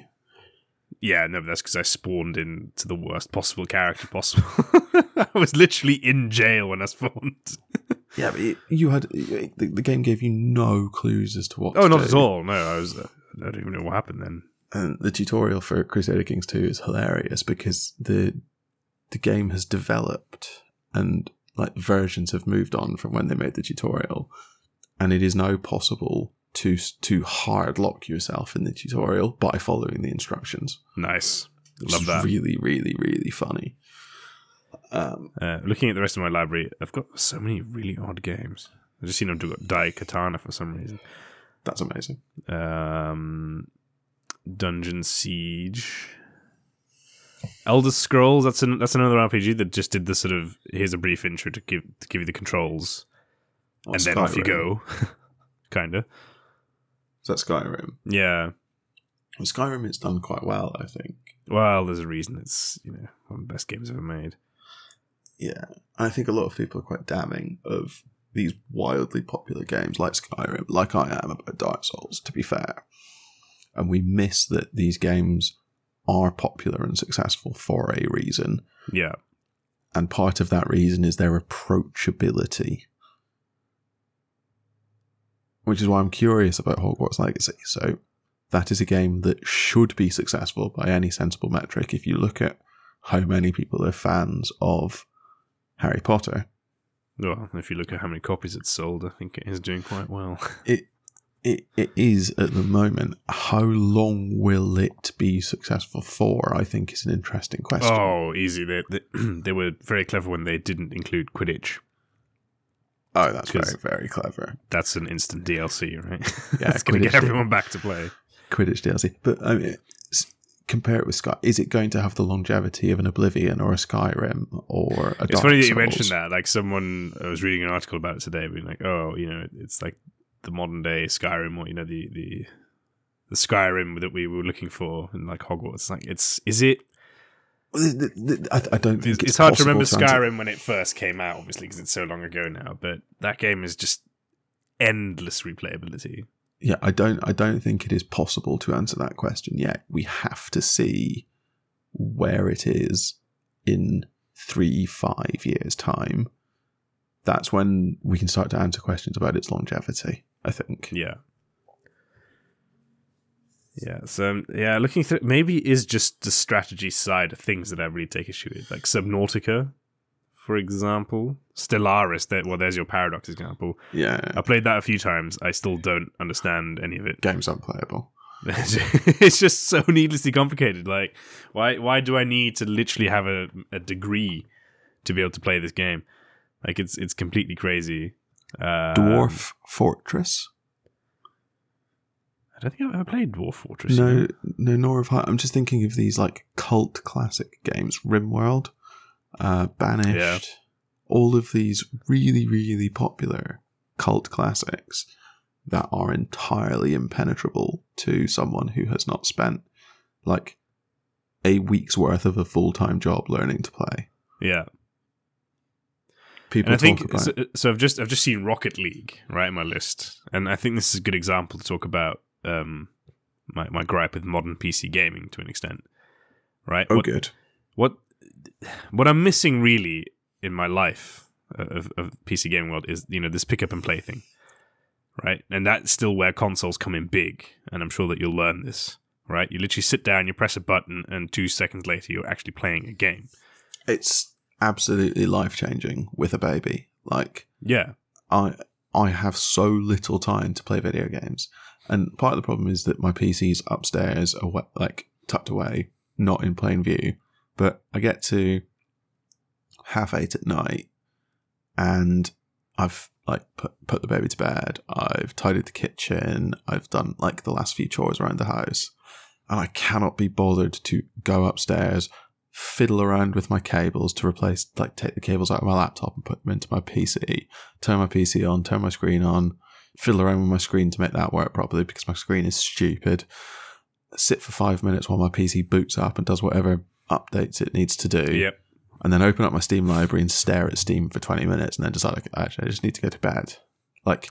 Yeah, no, but that's because I spawned into the worst possible character possible. I was literally in jail when I spawned. Yeah, but it, you had the, the game gave you no clues as to what. Oh, to not do. at all. No, I was. Uh, I don't even know what happened then. and the tutorial for Crusader Kings 2 is hilarious because the the game has developed and like versions have moved on from when they made the tutorial and it is now possible to to hard lock yourself in the tutorial by following the instructions. Nice. Which Love that. really really really funny. Um Uh, looking at the rest of my library, I've got so many really odd games. I've just seen them do got Daikatana for some reason. that's amazing. Um, Dungeon Siege, Elder Scrolls. That's an, that's another RPG that just did the sort of here's a brief intro to give to give you the controls, oh, and then off you go. Kinda. Is that Skyrim? Yeah. Well, Skyrim is done quite well, I think. Well, there's a reason it's you know one of the best games ever made. Yeah, I think a lot of people are quite damning of these wildly popular games like Skyrim, like I am about Dark Souls. To be fair, and we miss that these games are popular and successful for a reason. Yeah. And part of that reason is their approachability. Which is why I'm curious about Hogwarts Legacy. So, that is a game that should be successful by any sensible metric if you look at how many people are fans of Harry Potter. Well, if you look at how many copies it's sold, I think it is doing quite well. It it, it is at the moment. How long will it be successful for? I think is an interesting question. Oh, easy. They, they, they were very clever when they didn't include Quidditch. Oh, that's very, very clever. That's an instant DLC, right? Yeah, it's going to get everyone back to play. Quidditch DLC. But I mean, compare it with Sky. Is it going to have the longevity of an Oblivion or a Skyrim or a It's Dark funny that you mentioned that. Like someone, I was reading an article about it today, being like, "Oh, you know, it's like the modern day Skyrim, or you know, the the the Skyrim that we were looking for in like Hogwarts." Like, it's is it? I, I don't think It's, it's, hard to remember answer- Skyrim when it first came out, obviously, because it's so long ago now. But that game is just endless replayability. Yeah, I don't. I don't think it is possible to answer that question yet. We have to see where it is in three, five years' time. That's when we can start to answer questions about its longevity. I think. Yeah. Yeah, so um, yeah, looking through maybe it is just the strategy side of things that I really take issue with, like Subnautica, for example, Stellaris. That well, there's your paradox example. Yeah, I played that a few times. I still don't understand any of it. game's unplayable. it's just so needlessly complicated. Like, why why do I need to literally have a, a degree to be able to play this game? Like, it's it's completely crazy. Um, Dwarf Fortress. I don't think I've ever played Dwarf Fortress. No, no, nor have I. I'm just thinking of these like cult classic games, RimWorld, uh, Banished, Yeah. all of these really, really popular cult classics that are entirely impenetrable to someone who has not spent like a week's worth of a full time job learning to play. Yeah. People And I think talk about so, so. I've just I've just seen Rocket League right in my list, and I think this is a good example to talk about um, my my gripe with modern PC gaming to an extent. Right? oh, what, good. what what I'm missing really in my life of, of PC gaming world is you know this pick up and play thing, right? And that's still where consoles come in big, and I'm sure that you'll learn this. Right? You literally sit down, you press a button, and two seconds later you're actually playing a game. It's absolutely life changing with a baby. Like, Yeah, I I have so little time to play video games, and part of the problem is that my PC's upstairs, awa like tucked away, not in plain view. But I get to half eight at night, and I've like put put the baby to bed. I've tidied the kitchen. I've done like the last few chores around the house, and I cannot be bothered to go upstairs, fiddle around with my cables to replace, like, take the cables out of my laptop and put them into my PC, turn my PC on, turn my screen on, fiddle around with my screen to make that work properly because my screen is stupid. Sit for five minutes while my PC boots up and does whatever updates it needs to do. yep. And then open up my Steam library and stare at Steam for 20 minutes and then decide, like, actually, I just need to go to bed. Like,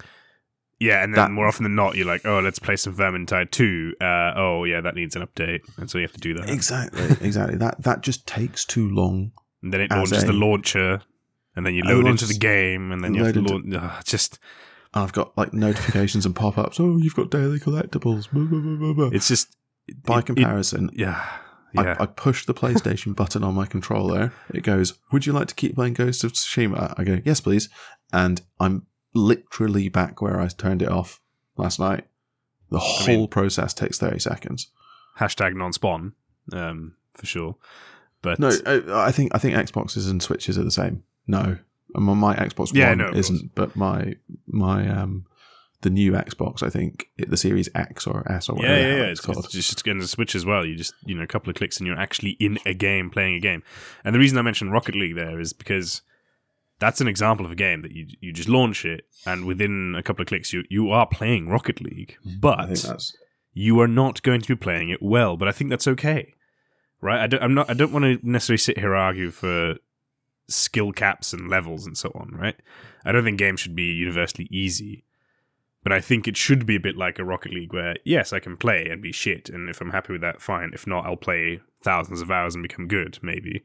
Yeah, and then That- more often than not, you're like, oh, let's play some Vermintide 2. Uh, oh, yeah, that needs an update. And so you have to do that. exactly, exactly. That that just takes too long. And then it launches a- the launcher, and then you load it into the game, and then you have to launch. ugh, just, I've got like notifications and pop ups. Oh, you've got daily collectibles. Blah, blah, blah, it's just. By it- it- comparison, yeah. Yeah. I, I push the PlayStation button on my controller. It goes, Would you like to keep playing Ghost of Tsushima? I go, Yes, please. And I'm literally back where I turned it off last night. The whole mean- process takes 30 seconds. Hashtag non spawn, um, for sure. But No, I, I think I think Xboxes and Switches are the same. No. My, my Xbox Yeah, One no, isn't, but my my um the new Xbox, I think, the Series X or S or yeah, whatever yeah, hell yeah. it's It's, called. it's just getting the Switch as well. You just, you know, a couple of clicks and you're actually in a game, playing a game. And the reason I mentioned Rocket League there is because that's an example of a game that you you just launch it, and within a couple of clicks, you you are playing Rocket League, but you are not going to be playing it well. But I think that's okay, right? I don't, I'm not. I don't want to necessarily sit here and argue for skill caps and levels and so on, right? I don't think games should be universally easy, But I think it should be a bit like a Rocket League where, yes, I can play and be shit. And if I'm happy with that, fine. If not, I'll play thousands of hours and become good, maybe.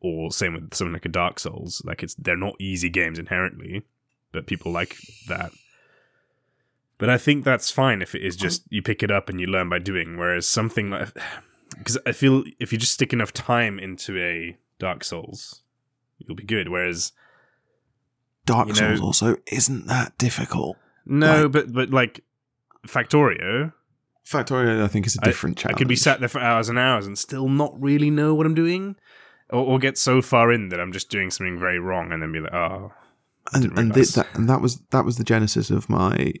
Or same with something like a Dark Souls. Like it's they're not easy games inherently, but people like that. But I think that's fine if it is just you pick it up and you learn by doing. Whereas something like because I feel if you just stick enough time into a Dark Souls, you'll be good. Whereas Dark You Souls also isn't that difficult. no, Like- but but like Factorio, Factorio, I think, is a different I challenge. could be sat there for hours and hours and still not really know what I'm doing, or, or get so far in that I'm just doing something very wrong, and then be like, oh, and and, thi- that, and that was that was the genesis of my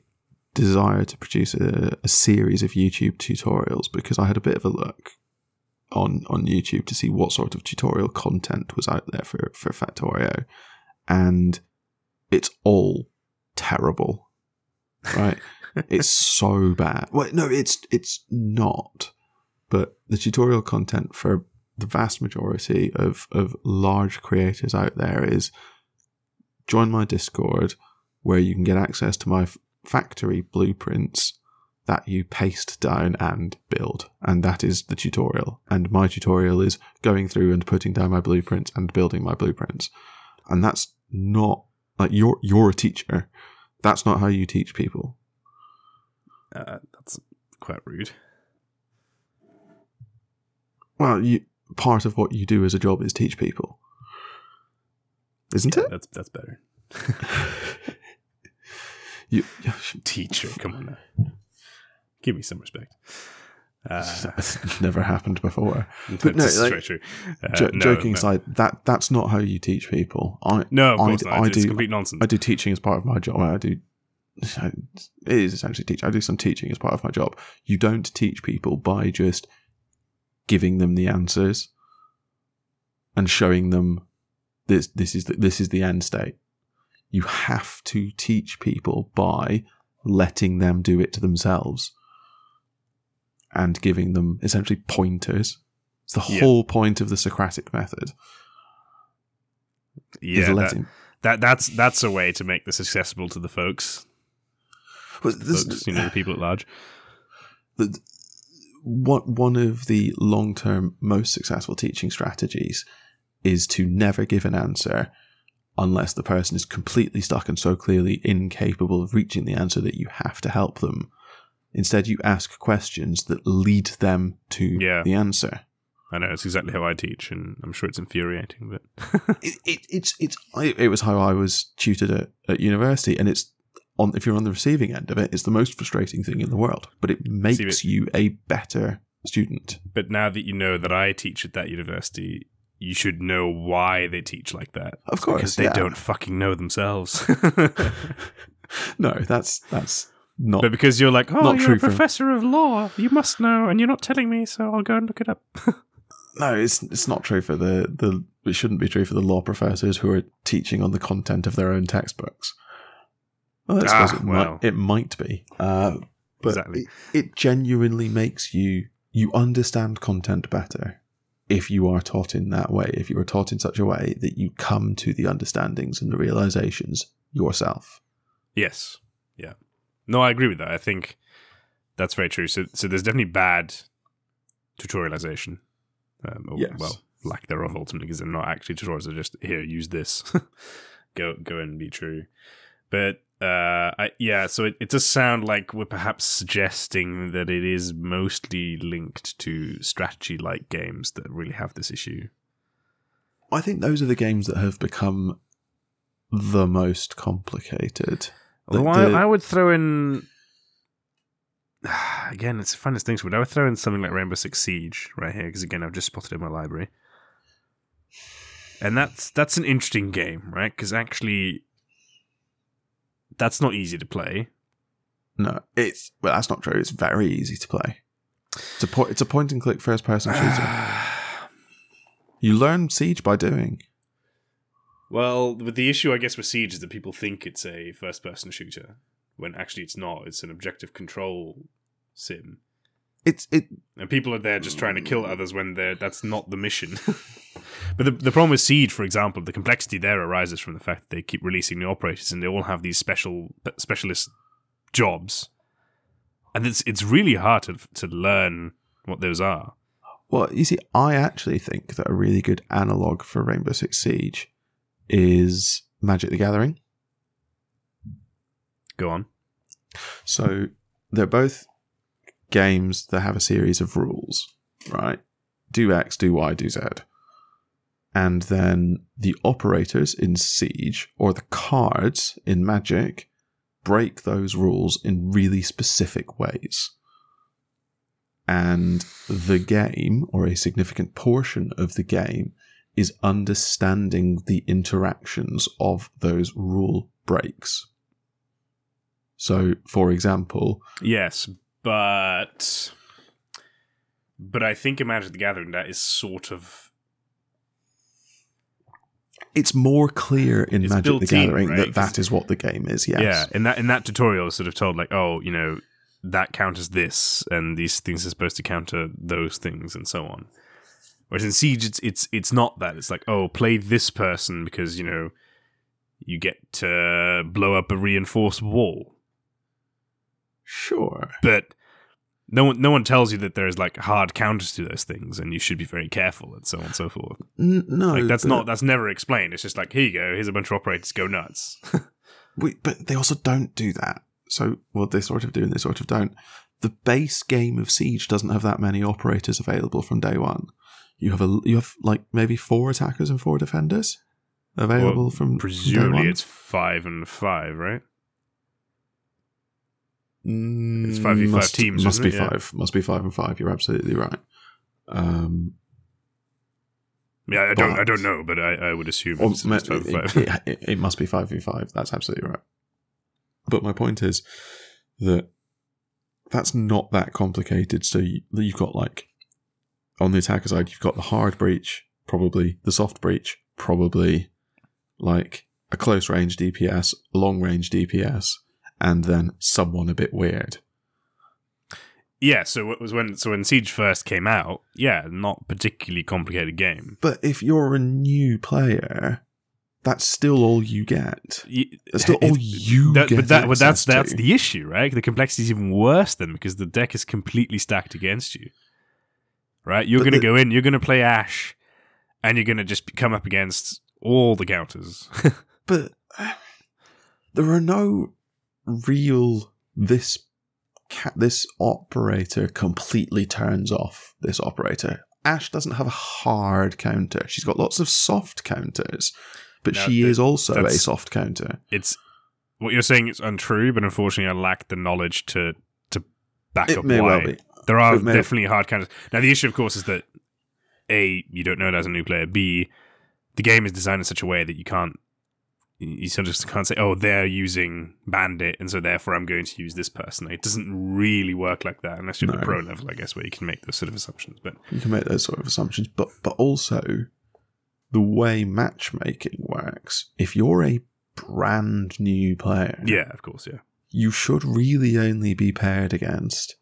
desire to produce a, a series of YouTube tutorials because I had a bit of a look on on YouTube to see what sort of tutorial content was out there for for Factorio, and it's all terrible, right? it's so bad. Well, no, it's it's not. But the tutorial content for the vast majority of of large creators out there is join my Discord where you can get access to my f- factory blueprints that you paste down and build. And that is the tutorial. And my tutorial is going through and putting down my blueprints and building my blueprints. And that's not like you're you're a teacher. That's not how you teach people. uh, that's quite rude. Well, you part of what you do as a job is teach people. Isn't it? That's that's better. You, Teacher, come on now, give me some respect. Uh, that's never happened before. But no, like, true. Uh, Jo- no, joking no. aside, that that's not how you teach people. I no, of I- course not. I it's do- complete nonsense. I do teaching as part of my job. I do. It is essentially teach. I do some teaching as part of my job. You don't teach people by just giving them the answers and showing them this. This is the, this is the end state. You have to teach people by letting them do it to themselves and giving them essentially pointers. It's the Yeah. whole point of the Socratic method. yeah, that, that that's that's a way to make this accessible to the folks, Well, this- folks, you know, the people at large. the, what one of the long term most successful teaching strategies is to never give an answer unless the person is completely stuck and so clearly incapable of reaching the answer that you have to help them. Instead, you ask questions that lead them to Yeah. the answer. I know it's exactly how I teach, and I'm sure it's infuriating, but It, it, it's it's I, it was how I was tutored at, at university, and it's on if you're on the receiving end of it, it's the most frustrating thing in the world. But it makes but- you a better student. but now that you know that I teach at that university, you should know why they teach like that. Of course, because they yeah. don't fucking know themselves. No, that's that's not but because you're like, oh, you're a professor of law, you must know, and you're not telling me, so I'll go and look it up. No, it's it's not true for the the. It shouldn't be true for the law professors who are teaching on the content of their own textbooks. Well, I suppose Ah, it, well. might, it might be, uh, but Exactly. it, it genuinely makes you you understand content better if you are taught in that way. If you are taught in such a way that you come to the understandings and the realizations yourself. Yes. Yeah. No, I agree with that. I think that's very true. So, so there's definitely bad tutorialization. Um, or, Yes. Well, lack thereof ultimately, because they're not actually tutorials. They're just here, use this, go, go and be true. But uh, I, yeah, so it, it does sound like we're perhaps suggesting that it is mostly linked to strategy-like games that really have this issue. I think those are the games that have become the most complicated. The- Although the- I, I would throw in again, it's a fun distinction, but I would throw in something like Rainbow Six Siege right here because again, I've just spotted it in my library, and that's that's an interesting game, right? Because actually, that's not easy to play. No, it's well, that's not true. It's very easy to play. It's a po- it's a point and click first person shooter. You learn Siege by doing. well, with the issue, I guess, with Siege is that people think it's a first person shooter when actually it's not. It's an objective control sim. It's it. and people are there just trying to kill others when they're that's not the mission. but the the problem with Siege, for example, the complexity there arises from the fact that they keep releasing new operators, and they all have these special specialist jobs, and it's it's really hard to to learn what those are. Well, you see, I actually think that a really good analog for Rainbow Six Siege is Magic the Gathering. Go on. So they're both games that have a series of rules, right? Do X, do Y, do Z. And then the operators in Siege or the cards in Magic break those rules in really specific ways. And the game, or a significant portion of the game, is understanding the interactions of those rule breaks. So, for example, Yes, but but I think in Magic the Gathering that is sort of it's more clear in Magic the built in, Gathering right? that that is what the game is. Yes. yeah. In that in that tutorial, it's sort of told like, oh, you know, that counters this, and these things are supposed to counter those things, and so on. Whereas in Siege, it's it's it's not that. It's like, oh, play this person because you know you get to blow up a reinforced wall. Sure. but no one no one tells you that there's like hard counters to those things and you should be very careful and so on and so forth N- no, like that's not that's never explained it's just like here you go here's a bunch of operators go nuts We, but they also don't do that. So, well, they sort of do and they sort of don't. The base game of Siege doesn't have that many operators available from day one. You have a you have like maybe four attackers and four defenders available Well, from day presumably one. it's five and five right It's 5v5 teams, Must be it? Yeah. five. Must be five and five. You're absolutely right. Um, yeah i don't i don't know but i, I would assume it's, ma- it's five, it, five. it- it- it must be 5v5. That's absolutely right. But my point is that that's not that complicated. So you, you've got like, on the attacker side, you've got the hard breach, probably the soft breach, probably like a close range DPS, long range DPS, and then someone a bit weird. yeah so it was when so when siege first came out yeah not particularly complicated game But if you're a new player, that's still all you get. That's still all you that, get but that, but that's access that's the issue, right? The complexity is even worse then because the deck is completely stacked against you. Right? You're going to go in, you're going to play Ash, and you're going to just come up against all the counters. but uh, there are no real this ca- this operator completely turns off this operator. Ash doesn't have a hard counter. She's got lots of soft counters, but No, she th- is also a soft counter. it's what you're saying is untrue, but unfortunately, I lack the knowledge to to back It up may why. well be. There are definitely hard counters. Now, the issue, of course, is that a you don't know it as a new player. B the game is designed in such a way that you can't you sort of just can't say, oh, they're using Bandit, and so therefore I'm going to use this person. It doesn't really work like that unless you're at the pro level, I guess, where you can make those sort of assumptions. But You can make those sort of assumptions, but but also the way matchmaking works. If you're a brand new player, yeah, of course, yeah. you should really only be paired against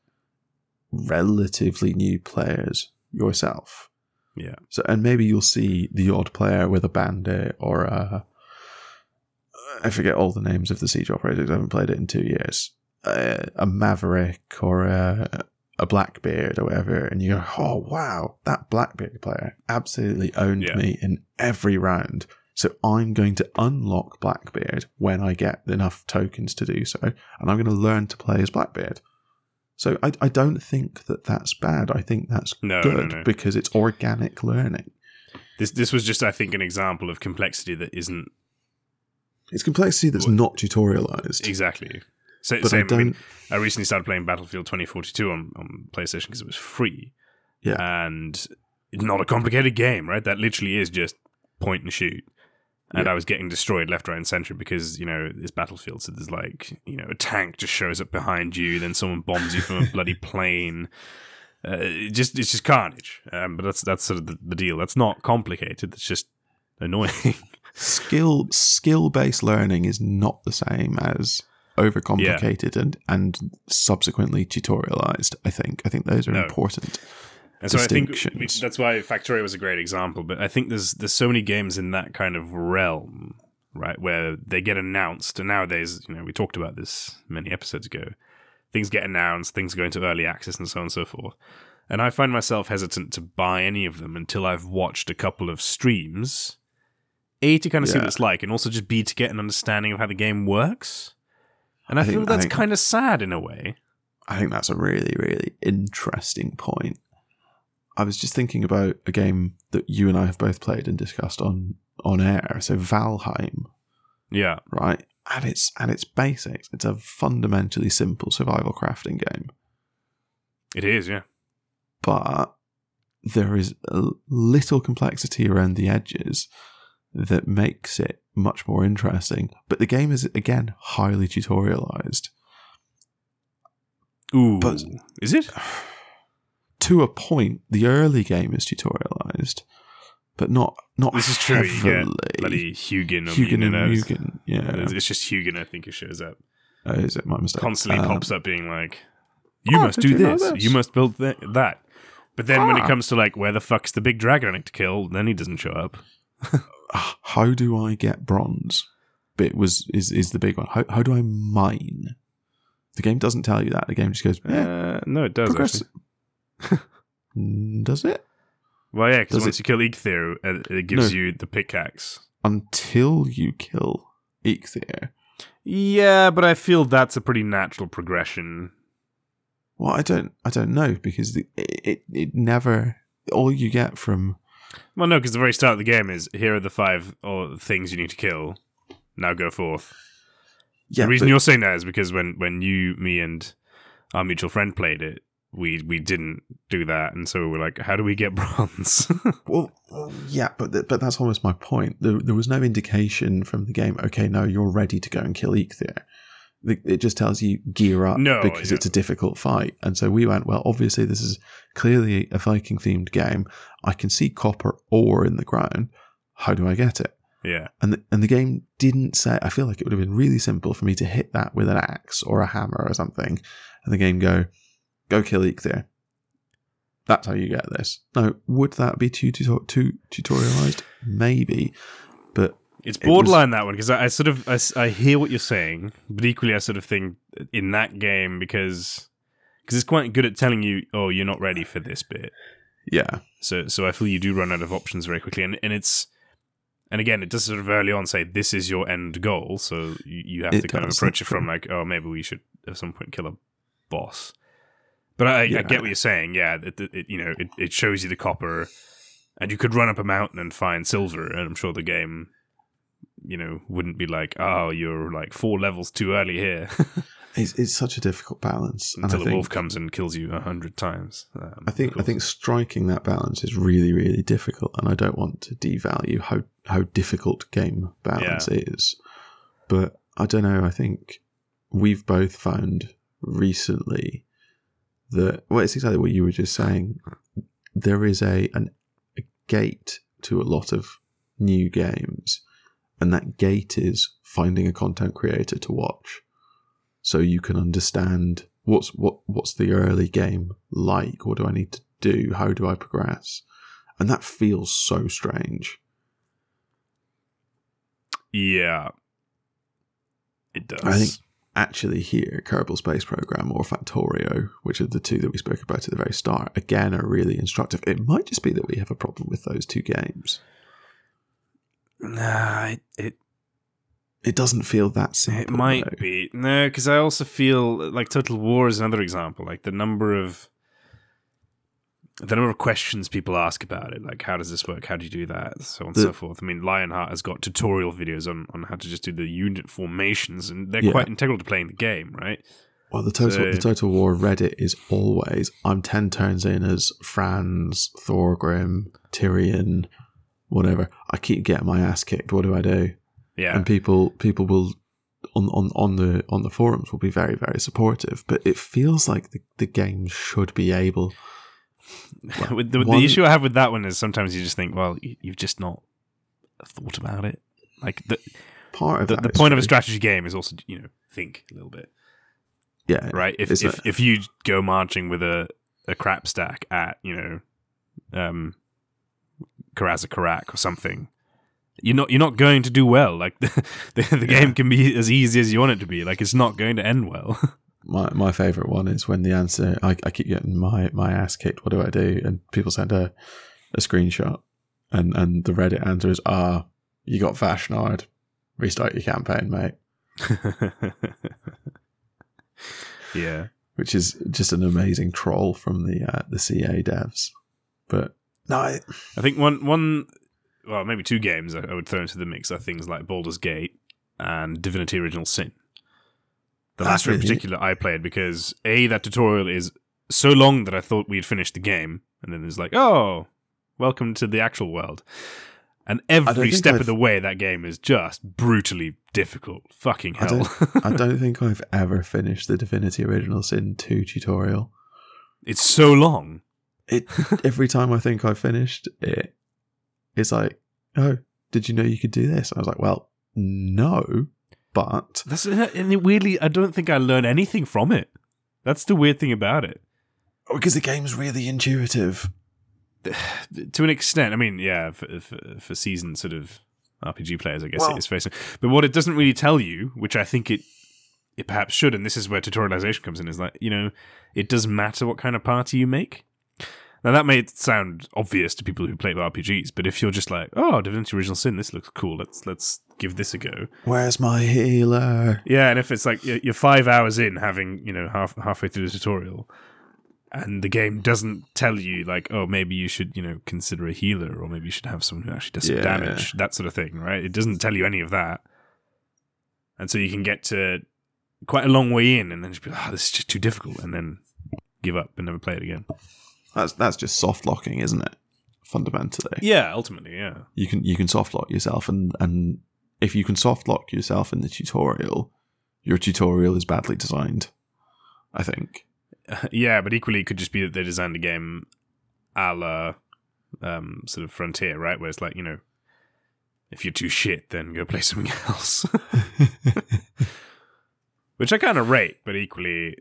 relatively new players yourself. Yeah. So, and maybe you'll see the odd player with a bandit or a. I forget all the names of the siege operators. I haven't played it in two years. Uh, a maverick or a, a blackbeard or whatever, and you go, "Oh wow, that blackbeard player absolutely owned Yeah. me in every round." So I'm going to unlock Blackbeard when I get enough tokens to do so, and I'm going to learn to play as Blackbeard. So I, I don't think that that's bad. I think that's No, no, good no. because it's organic learning. This this was just, I think, an example of complexity that isn't It's complexity that's not tutorialized. exactly. So, But I same, I, mean, don't. I recently started playing Battlefield 2042 on, on PlayStation because it was free. Yeah. And it's not a complicated game, right? That literally is just point and shoot. And Yeah. I was getting destroyed left, right, and center because, you know, it's Battlefield. So there's like, you know, a tank just shows up behind you, then someone bombs you from a bloody plane. Uh, it just It's just carnage. Um, but that's that's sort of the, the deal. That's not complicated. It's just annoying. skill skill based learning is not the same as overcomplicated and and subsequently tutorialized. I think. I think those are No. important. And so I think distinctions. that's why Factorio was a great example. But I think there's there's so many games in that kind of realm right? Where they get announced, and nowadays, you know, we talked about this many episodes ago. Things get announced, things go into early access, and so on and so forth. And I find myself hesitant to buy any of them until I've watched a couple of streams. A to kind of see what it's like, and also just B to get an understanding of how the game works. And I, I feel think- that's kind of sad in a way. I think that's a really, really interesting point. I was just thinking about a game that you and I have both played and discussed on on air. So Valheim, Yeah, right? At its at its basics, it's a fundamentally simple survival crafting game. it is. Yeah, but there is a little complexity around the edges that makes it much more interesting. But the game is again highly tutorialized ooh, But- is it? to a point. The early game is tutorialized, but not not This is true. Heavily. get bloody Hugin, the and. Mugen, yeah, It's just Hugin, I think, who shows up. Oh, is it my mistake? Constantly Um, pops up being like, You "Oh, must do you this. this?" You must build th- that. But then when it Ah. comes to like, where the fuck's the big dragon I need to kill, then he doesn't show up. "Ah, How do I get bronze? Bit was is is the big one. How how do I mine? The game doesn't tell you that. The game just goes, eh, Uh, no, it does. Does it? Well, yeah, because once it- you kill uh, it gives No. you the pickaxe. Until you kill Eikthyr. Yeah, but I feel that's a pretty natural progression. Well, I don't I don't know because the, it it never all you get from Well, no, because the very start of the game is here are the five or things you need to kill. Now go forth. yeah the reason but- you're saying that is because when when you, me, and our mutual friend played it, we we didn't do that, and so we're like, how do we get bronze? Well, yeah, but th- but that's almost my point. There, there was no indication from the game. Okay, now you're ready to go and kill Eikthyr. It just tells you gear up No, because yeah. it's a difficult fight. And so we went. Well, obviously this is clearly a Viking themed game. I can see copper ore in the ground. How do I get it? yeah, And the, and the game didn't say. I feel like it would have been really simple for me to hit that with an axe or a hammer or something, and the game go, go kill Eikthyr. That's how you get this. Now, would that be too too, too tutorialized? Maybe, but it's It was- borderline that one because I, I sort of I, I hear what you're saying, but equally I sort of think in that game because because it's quite good at telling you, oh, you're not ready for this bit. yeah, So so I feel you do run out of options very quickly, and and it's and again it does sort of early on say this is your end goal, so you, you have It to kind of approach it from like oh maybe we should at some point kill a boss. But I, I get what you're saying. Yeah, it, it- you know it, it shows you the copper, and you could run up a mountain and find silver, and I'm sure the game. You know, wouldn't be like, oh, you're like four levels too early here it's it's such a difficult balance. Until the think, wolf comes and kills you a hundred times. Um, I think I think striking that balance is really really difficult, and I don't want to devalue how how difficult game balance is. But I don't know. I think we've both found recently that well, it's exactly what you were just saying. There is a an, a gate to a lot of new games, and that gate is finding a content creator to watch, so you can understand what's what what's the early game like. What do I need to do? How do I progress? And that feels so strange. Yeah. It does. I think actually here, Kerbal Space Program or Factorio, which are the two that we spoke about at the very start, again are really instructive. It might just be that we have a problem with those two games. Nah, it it, It doesn't feel that simple. it might though. be. No, because I also feel like Total War is another example. Like the number of the number of questions people ask about it, like how does this work? How do you do that? So on and so forth. I mean, Lionheart has got tutorial videos on, on how to just do the unit formations, and they're Yeah. quite integral to playing the game, right? Well, the total So- the Total War Reddit is always I'm ten turns in as Franz, Thorgrim, Tyrion, whatever. I keep getting my ass kicked. What do I do? Yeah, and people people will on, on on the on the forums will be very very supportive but it feels like the, the game should be able with the, one- the issue I have with that one is sometimes you just think, well, you- you've just not thought about it. Like the part of the, the point of a strategy game is also you know think a little bit. yeah right? If if, if you go marching with a, a crap stack at you know, um, Karaz-a-Karak or something, you're not you're not going to do well. Like the the, the Yeah. game can be as easy as you want it to be. Like it's not going to end well. My my favorite one is when the answer I, I keep getting my, my ass kicked. What do I do? And people send a, a screenshot, and and the Reddit answer is ah, you got Vashnard. Restart your campaign, mate. yeah. Which is just an amazing troll from the uh, the CA devs. But no, I, I think one one well maybe two games I, I would throw into the mix are things like Baldur's Gate and Divinity Original Sin. The ah, last latter in particular I played because a that tutorial is so long that I thought we'd finished the game, and then it's like oh, welcome to the actual world. And every step I've- of the way, that game is just brutally difficult. Fucking I hell! I don't think I've ever finished the Divinity Original Sin 2 tutorial. it's so long. It every time I think I've finished it, it's like, oh, did you know you could do this? I was like, well, no, but That's and weirdly, I don't think I learned anything from it. That's the weird thing about it. Oh, because the game's really intuitive. to an extent. I mean, yeah, for, for, for seasoned sort of RPG players, I guess Well- it is facing. But what it doesn't really tell you, which I think it it perhaps should, and this is where tutorialization comes in, is like you know, it doesn't matter what kind of party you make. Now that may sound obvious to people who play with RPGs, but if you're just like, oh, Divinity Original Sin, this looks cool. Let's let's give this a go. Where's my healer? Yeah, and if it's like you're you're five hours in, having you know half halfway through the tutorial, and the game doesn't tell you like, oh, maybe you should you know consider a healer, or maybe you should have someone who actually does some Yeah. damage, that sort of thing, right? It doesn't tell you any of that, and so you can get to quite a long way in, and then just be like, oh, this is just too difficult, and then give up and never play it again. That's that's just soft locking, isn't it? Fundamentally, Yeah, ultimately, yeah, you can you can soft lock yourself, and and if you can soft lock yourself in the tutorial, your tutorial is badly designed. I think. yeah, but equally, it could just be that they designed a game a la um, sort of Frontier, right? Where it's like, you know, if you're too shit, then go play something else. Which I kind of rate, but equally,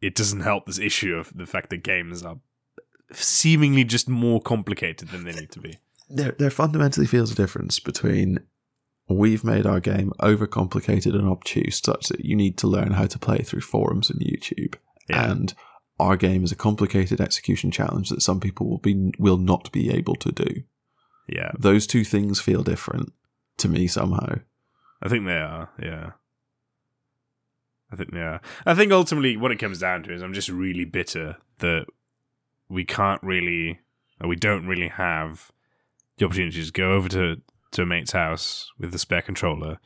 it doesn't help this issue of the fact that games are seemingly just more complicated than they need to be. there there fundamentally feels a difference between we've made our game overcomplicated and obtuse such that you need to learn how to play through forums and YouTube Yeah. and our game is a complicated execution challenge that some people will be will not be able to do. Yeah, Those two things feel different to me somehow. I think they are. Yeah. I think yeah. I think ultimately what it comes down to is I'm just really bitter that we can't really, or we don't really have the opportunity to go over to, to a mate's house with the spare controller,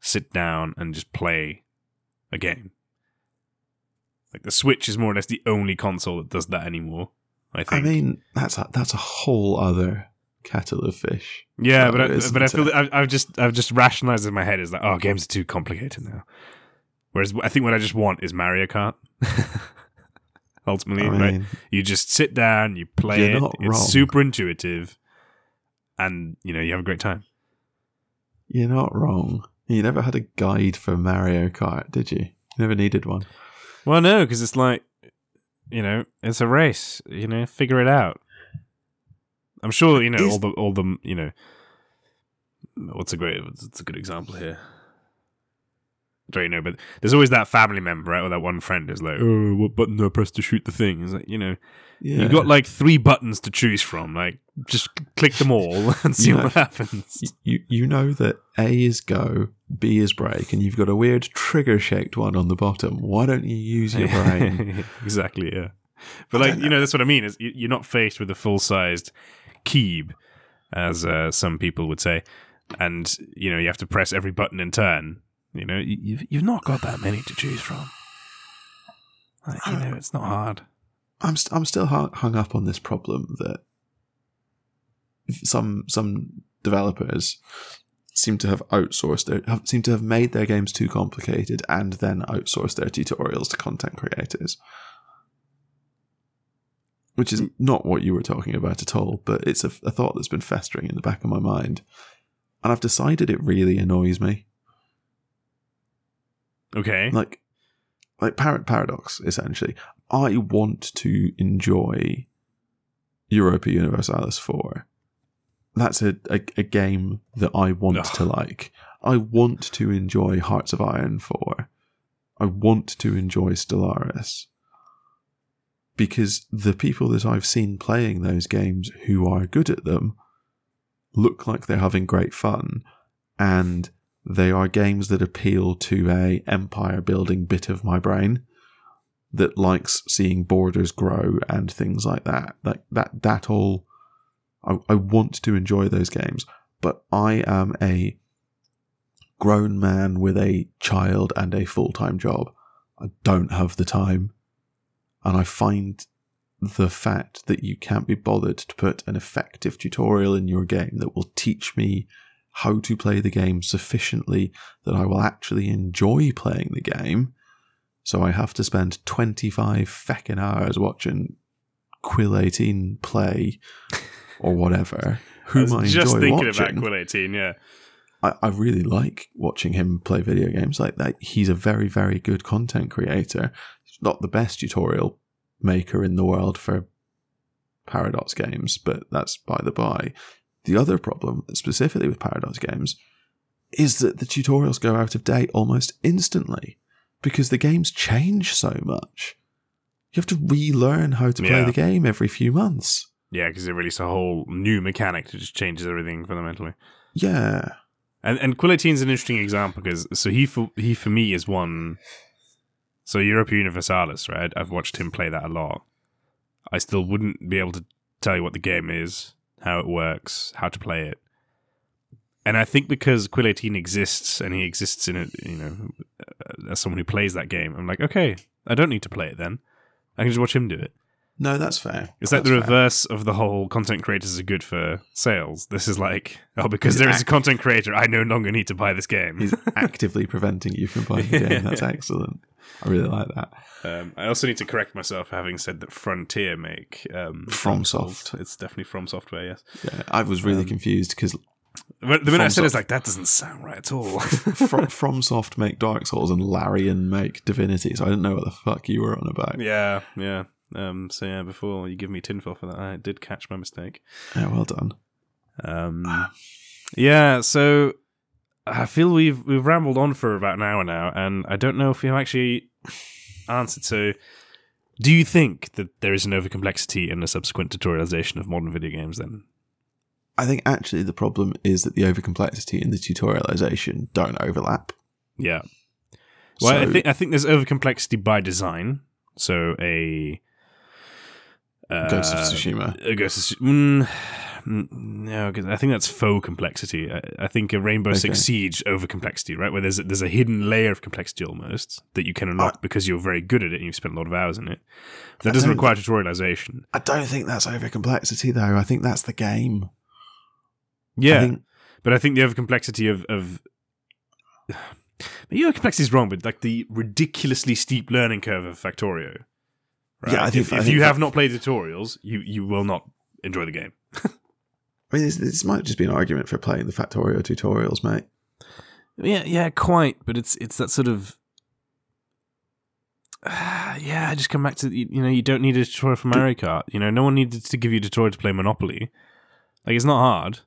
sit down and just play a game. Like the Switch is more or less the only console that does that anymore. I I think. mean, that's a, that's a whole other kettle of fish. Yeah, but I, but I feel that I've, I've just I've just rationalized in my head is like oh games are too complicated now. Whereas I think what I just want is Mario Kart. Ultimately, I right? You just sit down, you play it. It's wrong. super intuitive, and you know you have a great time. you're not wrong. You never had a guide for Mario Kart, did you? You never needed one. Well, no, because it's like you know it's a race. You know, figure it out. I'm sure you know Is- all the all the you know. What's a great? What's a good example here? Don't you know, but there's always that family member, right, or that one friend is like, "Oh, what button do I press to shoot the thing?" It's like, you know, Yeah. you got like three buttons to choose from. Like, just click them all and see Yeah. what happens. you you know that A is go, B is break, and you've got a weird trigger shaped one on the bottom. Why don't you use your brain? exactly, yeah. But like, don't you know, that's what I mean. Is you- you're not faced with a full sized keeb, as uh, some people would say, and you know you have to press every button in turn. You know, you- you've you've not got that many to choose from. Like, you know, um, it's not hard. I'm st- I'm still hung, hung up on this problem that some some developers seem to have outsourced their have, seem to have made their games too complicated and then outsourced their tutorials to content creators. Which is mm. not what you were talking about at all, but it's a, a thought that's been festering in the back of my mind, and I've decided it really annoys me. Okay. like like parrot paradox essentially i want to enjoy europa universalis 4 that's a, a, a game that I want Ugh. to like. I want to enjoy Hearts of Iron 4. I want to enjoy Stellaris. Because the people that I've seen playing those games who are good at them look like they're having great fun and they are games that appeal to a empire building bit of my brain that likes seeing borders grow and things like that. Like that that all I, I want to enjoy those games, but I am a grown man with a child and a full time job. I don't have the time. And I find the fact that you can't be bothered to put an effective tutorial in your game that will teach me how to play the game sufficiently that I will actually enjoy playing the game. So I have to spend 25 feckin' hours watching Quill 18 play or whatever. I Whom was I, just enjoy thinking watching. about Quill 18, yeah. I, I really like watching him play video games like that. He's a very, very good content creator. He's not the best tutorial maker in the world for Paradox games, but that's by the by. The other problem, specifically with Paradox games, is that the tutorials go out of date almost instantly because the games change so much. You have to relearn how to play Yeah. the game every few months. Yeah, because they released a whole new mechanic that just changes everything fundamentally. Yeah. And and Quill 18 is an interesting example because so he for he for me is one. So Europa Universalis, right? I've watched him play that a lot. I still wouldn't be able to tell you what the game is, how it works, how to play it. And I think because Quill 18 exists and he exists in it, you know, as someone who plays that game, I'm like, okay, I don't need to play it then. I can just watch him do it. No, that's fair. It's like That's the fair. reverse of the whole content creators are good for sales. This is like, oh, because He's there is a content creator, I no longer need to buy this game. He's actively preventing you from buying the game. That's excellent. I really like that. Um, I also need to correct myself for having said that Frontier make um, FromSoft. It's definitely From Software, yes. Yeah, I was really Um, confused because the minute I said it's like, that doesn't sound right at all. From FromSoft make Dark Souls and Larian make Divinity, so I didn't know what the fuck you were on about. yeah, yeah. Um, so, yeah, before you give me tinfoil for that, I did catch my mistake. Yeah, well done. Um, yeah, so I feel we've we've rambled on for about an hour now, and I don't know if we've actually answered. So, do you think that there is an overcomplexity in the subsequent tutorialization of modern video games? Then, I think actually the problem is that the overcomplexity and the tutorialization don't overlap. yeah. Well, I think I think there's overcomplexity by design. So a uh, Ghost of Tsushima. a Ghost of mm, mm, no, 'cause I think that's faux complexity. I, I think a Rainbow Okay. Six Siege over complexity, right? Where there's a, there's a hidden layer of complexity almost that you can unlock because you're very good at it and you've spent a lot of hours in it. That I doesn't require tutorialization. I don't think that's over complexity though. I think that's the game. Yeah, I think, but I think the overcomplexity of of maybe overcomplexity is wrong, but like the ridiculously steep learning curve of Factorio. Right? Yeah, I think- if, I if think you that- have not played tutorials, you you will not enjoy the game. I mean, this, this might just be an argument for playing the Factorio tutorials, mate. Yeah, yeah, quite. But it's it's that sort of yeah. I just come back to you, you know you don't need a tutorial for Mario Kart. You know, no one needed to give you a tutorial to play Monopoly. Like it's not hard,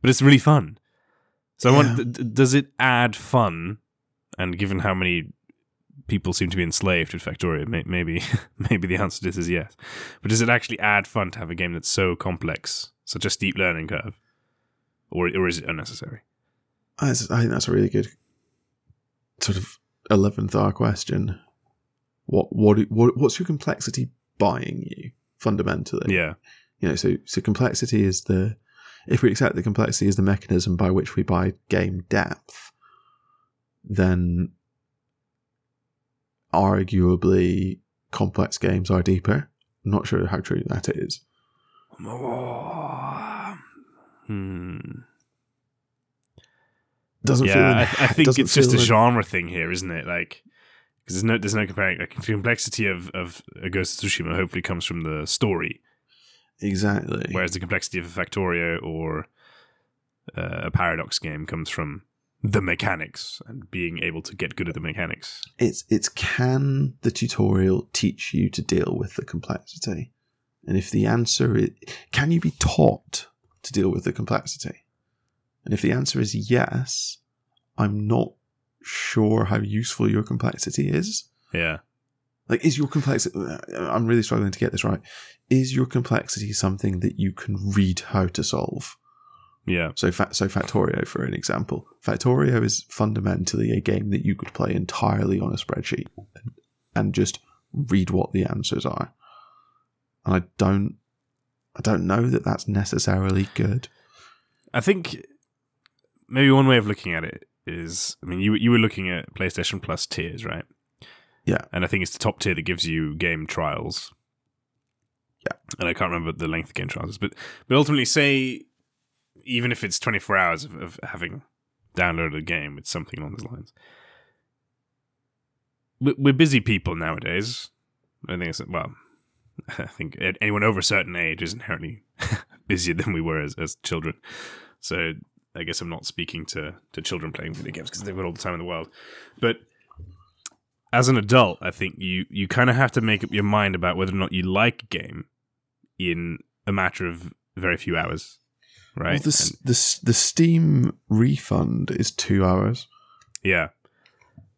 but it's really fun. So I want, d- d- does it add fun? And given how many people seem to be enslaved with Factorio, maybe maybe the answer to this is yes. But does it actually add fun to have a game that's so complex, such a steep learning curve, or or is it unnecessary? I think that's a really good sort of eleventh hour question. What what what what's your complexity buying you fundamentally? Yeah. You know, so so complexity is the if we accept that complexity is the mechanism by which we buy game depth, then arguably complex games are deeper. I'm not sure how true that is. Hmm. Doesn't feel Yeah, in- I, I think it's just a feel in- genre thing here, isn't it? Like, because there's no there's no comparing. Like, the complexity of of a Ghost of Tsushima hopefully comes from the story, exactly. whereas the complexity of a Factorio or uh, a Paradox game comes from the mechanics and being able to get good at the mechanics. it's it's can the tutorial teach you to deal with the complexity and if the answer is can you be taught to deal with the complexity? And if the answer is yes, I'm not sure how useful your complexity is. Yeah. Like, is your complexity, I'm really struggling to get this right. Is your complexity something that you can read how to solve? Yeah. So, fa- so Factorio, for an example, Factorio is fundamentally a game that you could play entirely on a spreadsheet and, and just read what the answers are. And I don't, I don't know that that's necessarily good. I think maybe one way of looking at it is, I mean, you you were looking at PlayStation Plus tiers, right? Yeah. And I think it's the top tier that gives you game trials. Yeah. And I can't remember the length of game trials, but but ultimately, say even if it's twenty four hours of, of having downloaded a game, it's something along those lines. We- We're busy people nowadays. I think it's well. I think anyone over a certain age is inherently busier than we were as, as children. So I guess I'm not speaking to, to children playing video games because they've got all the time in the world. But as an adult, I think you, you kind of have to make up your mind about whether or not you like a game in a matter of very few hours, right? Well, the, the, the Steam refund is two hours. Yeah.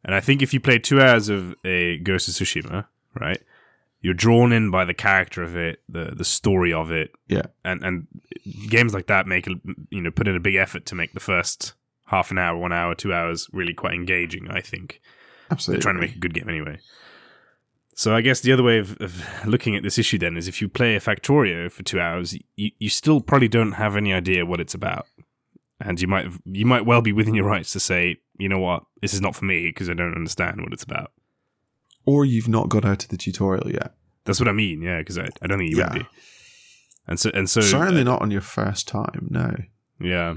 And I think if you play two hours of a Ghost of Tsushima, right, you're drawn in by the character of it, the the story of it, Yeah. and and games like that make you know put in a big effort to make the first half an hour, one hour, two hours really quite engaging. I think Absolutely. they're trying to make a good game anyway. So I guess the other way of, of looking at this issue then is if you play a Factorio for two hours, you, you still probably don't have any idea what it's about, and you might you might well be within your rights to say, you know what, this is not for me because I don't understand what it's about. Or you've not got out of the tutorial yet. That's what I mean, yeah, because I, I don't think you Yeah. would be. And so and so Certainly uh, not on your first time, no. Yeah.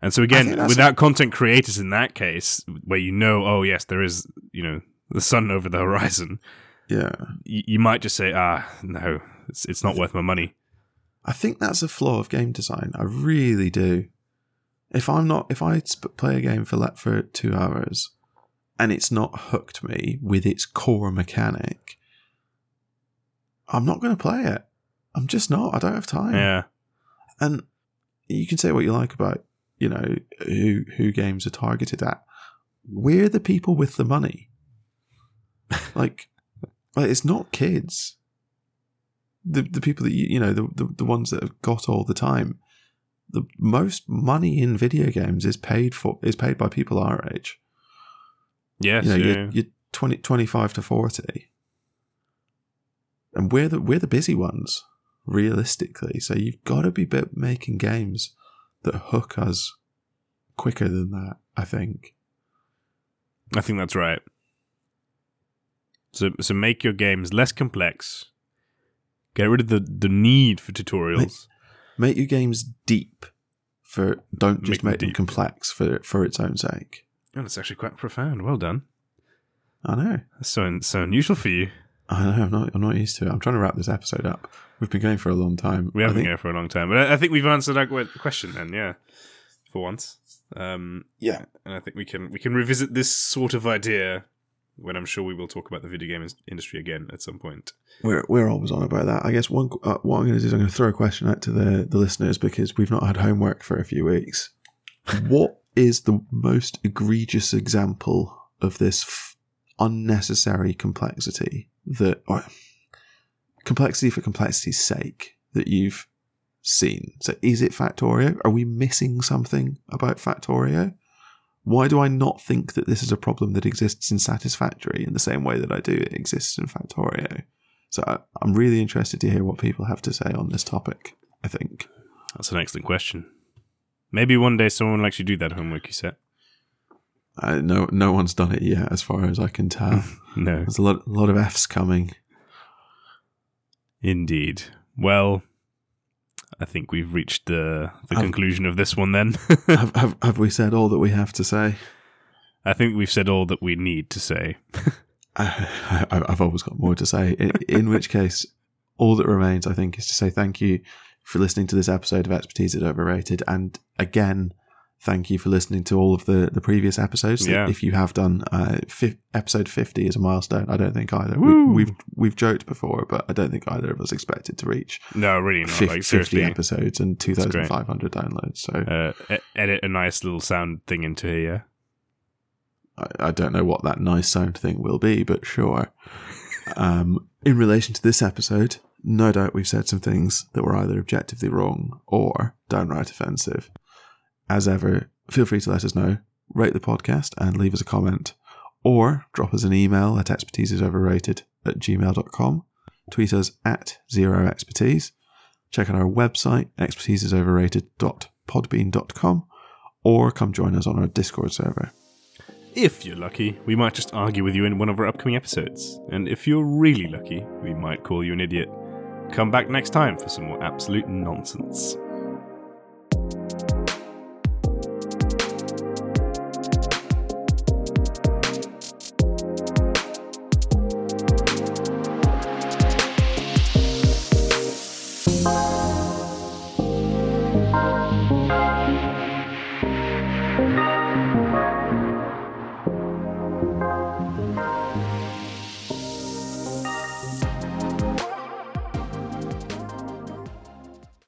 And so again, without content creators in that case, where you know, oh yes, there is, you know, the sun over the horizon, Yeah. you, you might just say, ah, no, it's it's not worth my money. I think that's a flaw of game design. I really do. If I'm not, if I sp- play a game for let for two hours, and it's not hooked me with its core mechanic, I'm not going to play it. I'm just not. I don't have time. Yeah, And you can say what you like about, you know, who who games are targeted at. We're the people with the money. Like, like it's not kids. The the people that you you know the, the the ones that have got all the time. The most money in video games is paid for is paid by people our age. yes, you know, yeah. you're, you're 20, 25 to forty, and we're the we're the busy ones realistically. So you've got to be making games that hook us quicker than that. I think. I think that's right. So so make your games less complex. Get rid of the, the need for tutorials. Make your games deep. For don't just them make them deep. complex for for its own sake. Oh, that's actually quite profound. Well done. I know. That's so so unusual for you. I know. I'm not. I'm not used to it. I'm trying to wrap this episode up. We've been going for a long time. We I have been think- going for a long time, but I, I think we've answered our question then. Yeah, for once. Um, Yeah. and I think we can we can revisit this sort of idea when I'm sure we will talk about the video game in- industry again at some point. We're we're always on about that. I guess one uh, what I'm going to do is I'm going to throw a question out to the the listeners because we've not had homework for a few weeks. what is the most egregious example of this f- unnecessary complexity that or complexity for complexity's sake that you've seen? So is it Factorio? Are we missing something about Factorio? Why do I not think that this is a problem that exists in Satisfactory in the same way that I do it exists in Factorio? So I, I'm really interested to hear what people have to say on this topic. I think. That's an excellent question. Maybe one day someone will actually do that homework you set. Uh, no, no one's done it yet, as far as I can tell. No, There's a lot, a lot of Fs coming. indeed. Well, I think we've reached the the I've- conclusion of this one. Then have, have, have we said all that we have to say? I think we've said all that we need to say. I, I- I've always got more to say. In, in which case, all that remains, I think, is to say thank you for listening to this episode of Expertise at Overrated. And again, thank you for listening to all of the, the previous episodes. Yeah. If you have done, uh, fi- episode 50 is a milestone. I don't think either. Woo. We, we've we've joked before, but I don't think either of us expected to reach No, really not. 50, like 50 episodes and great. 2,500 downloads. So uh, edit a nice little sound thing into here. I, I don't know what that nice sound thing will be, but sure. um, in relation to this episode, no doubt we've said some things that were either objectively wrong or downright offensive. As ever, feel free to let us know, rate the podcast and leave us a comment, or drop us an email at expertiseisoverrated at gmail.com, tweet us at zero expertise, check out our website, expertiseisoverrated.podbean.com, or come join us on our Discord server. If you're lucky, we might just argue with you in one of our upcoming episodes. And if you're really lucky, we might call you an idiot. Come back next time for some more absolute nonsense.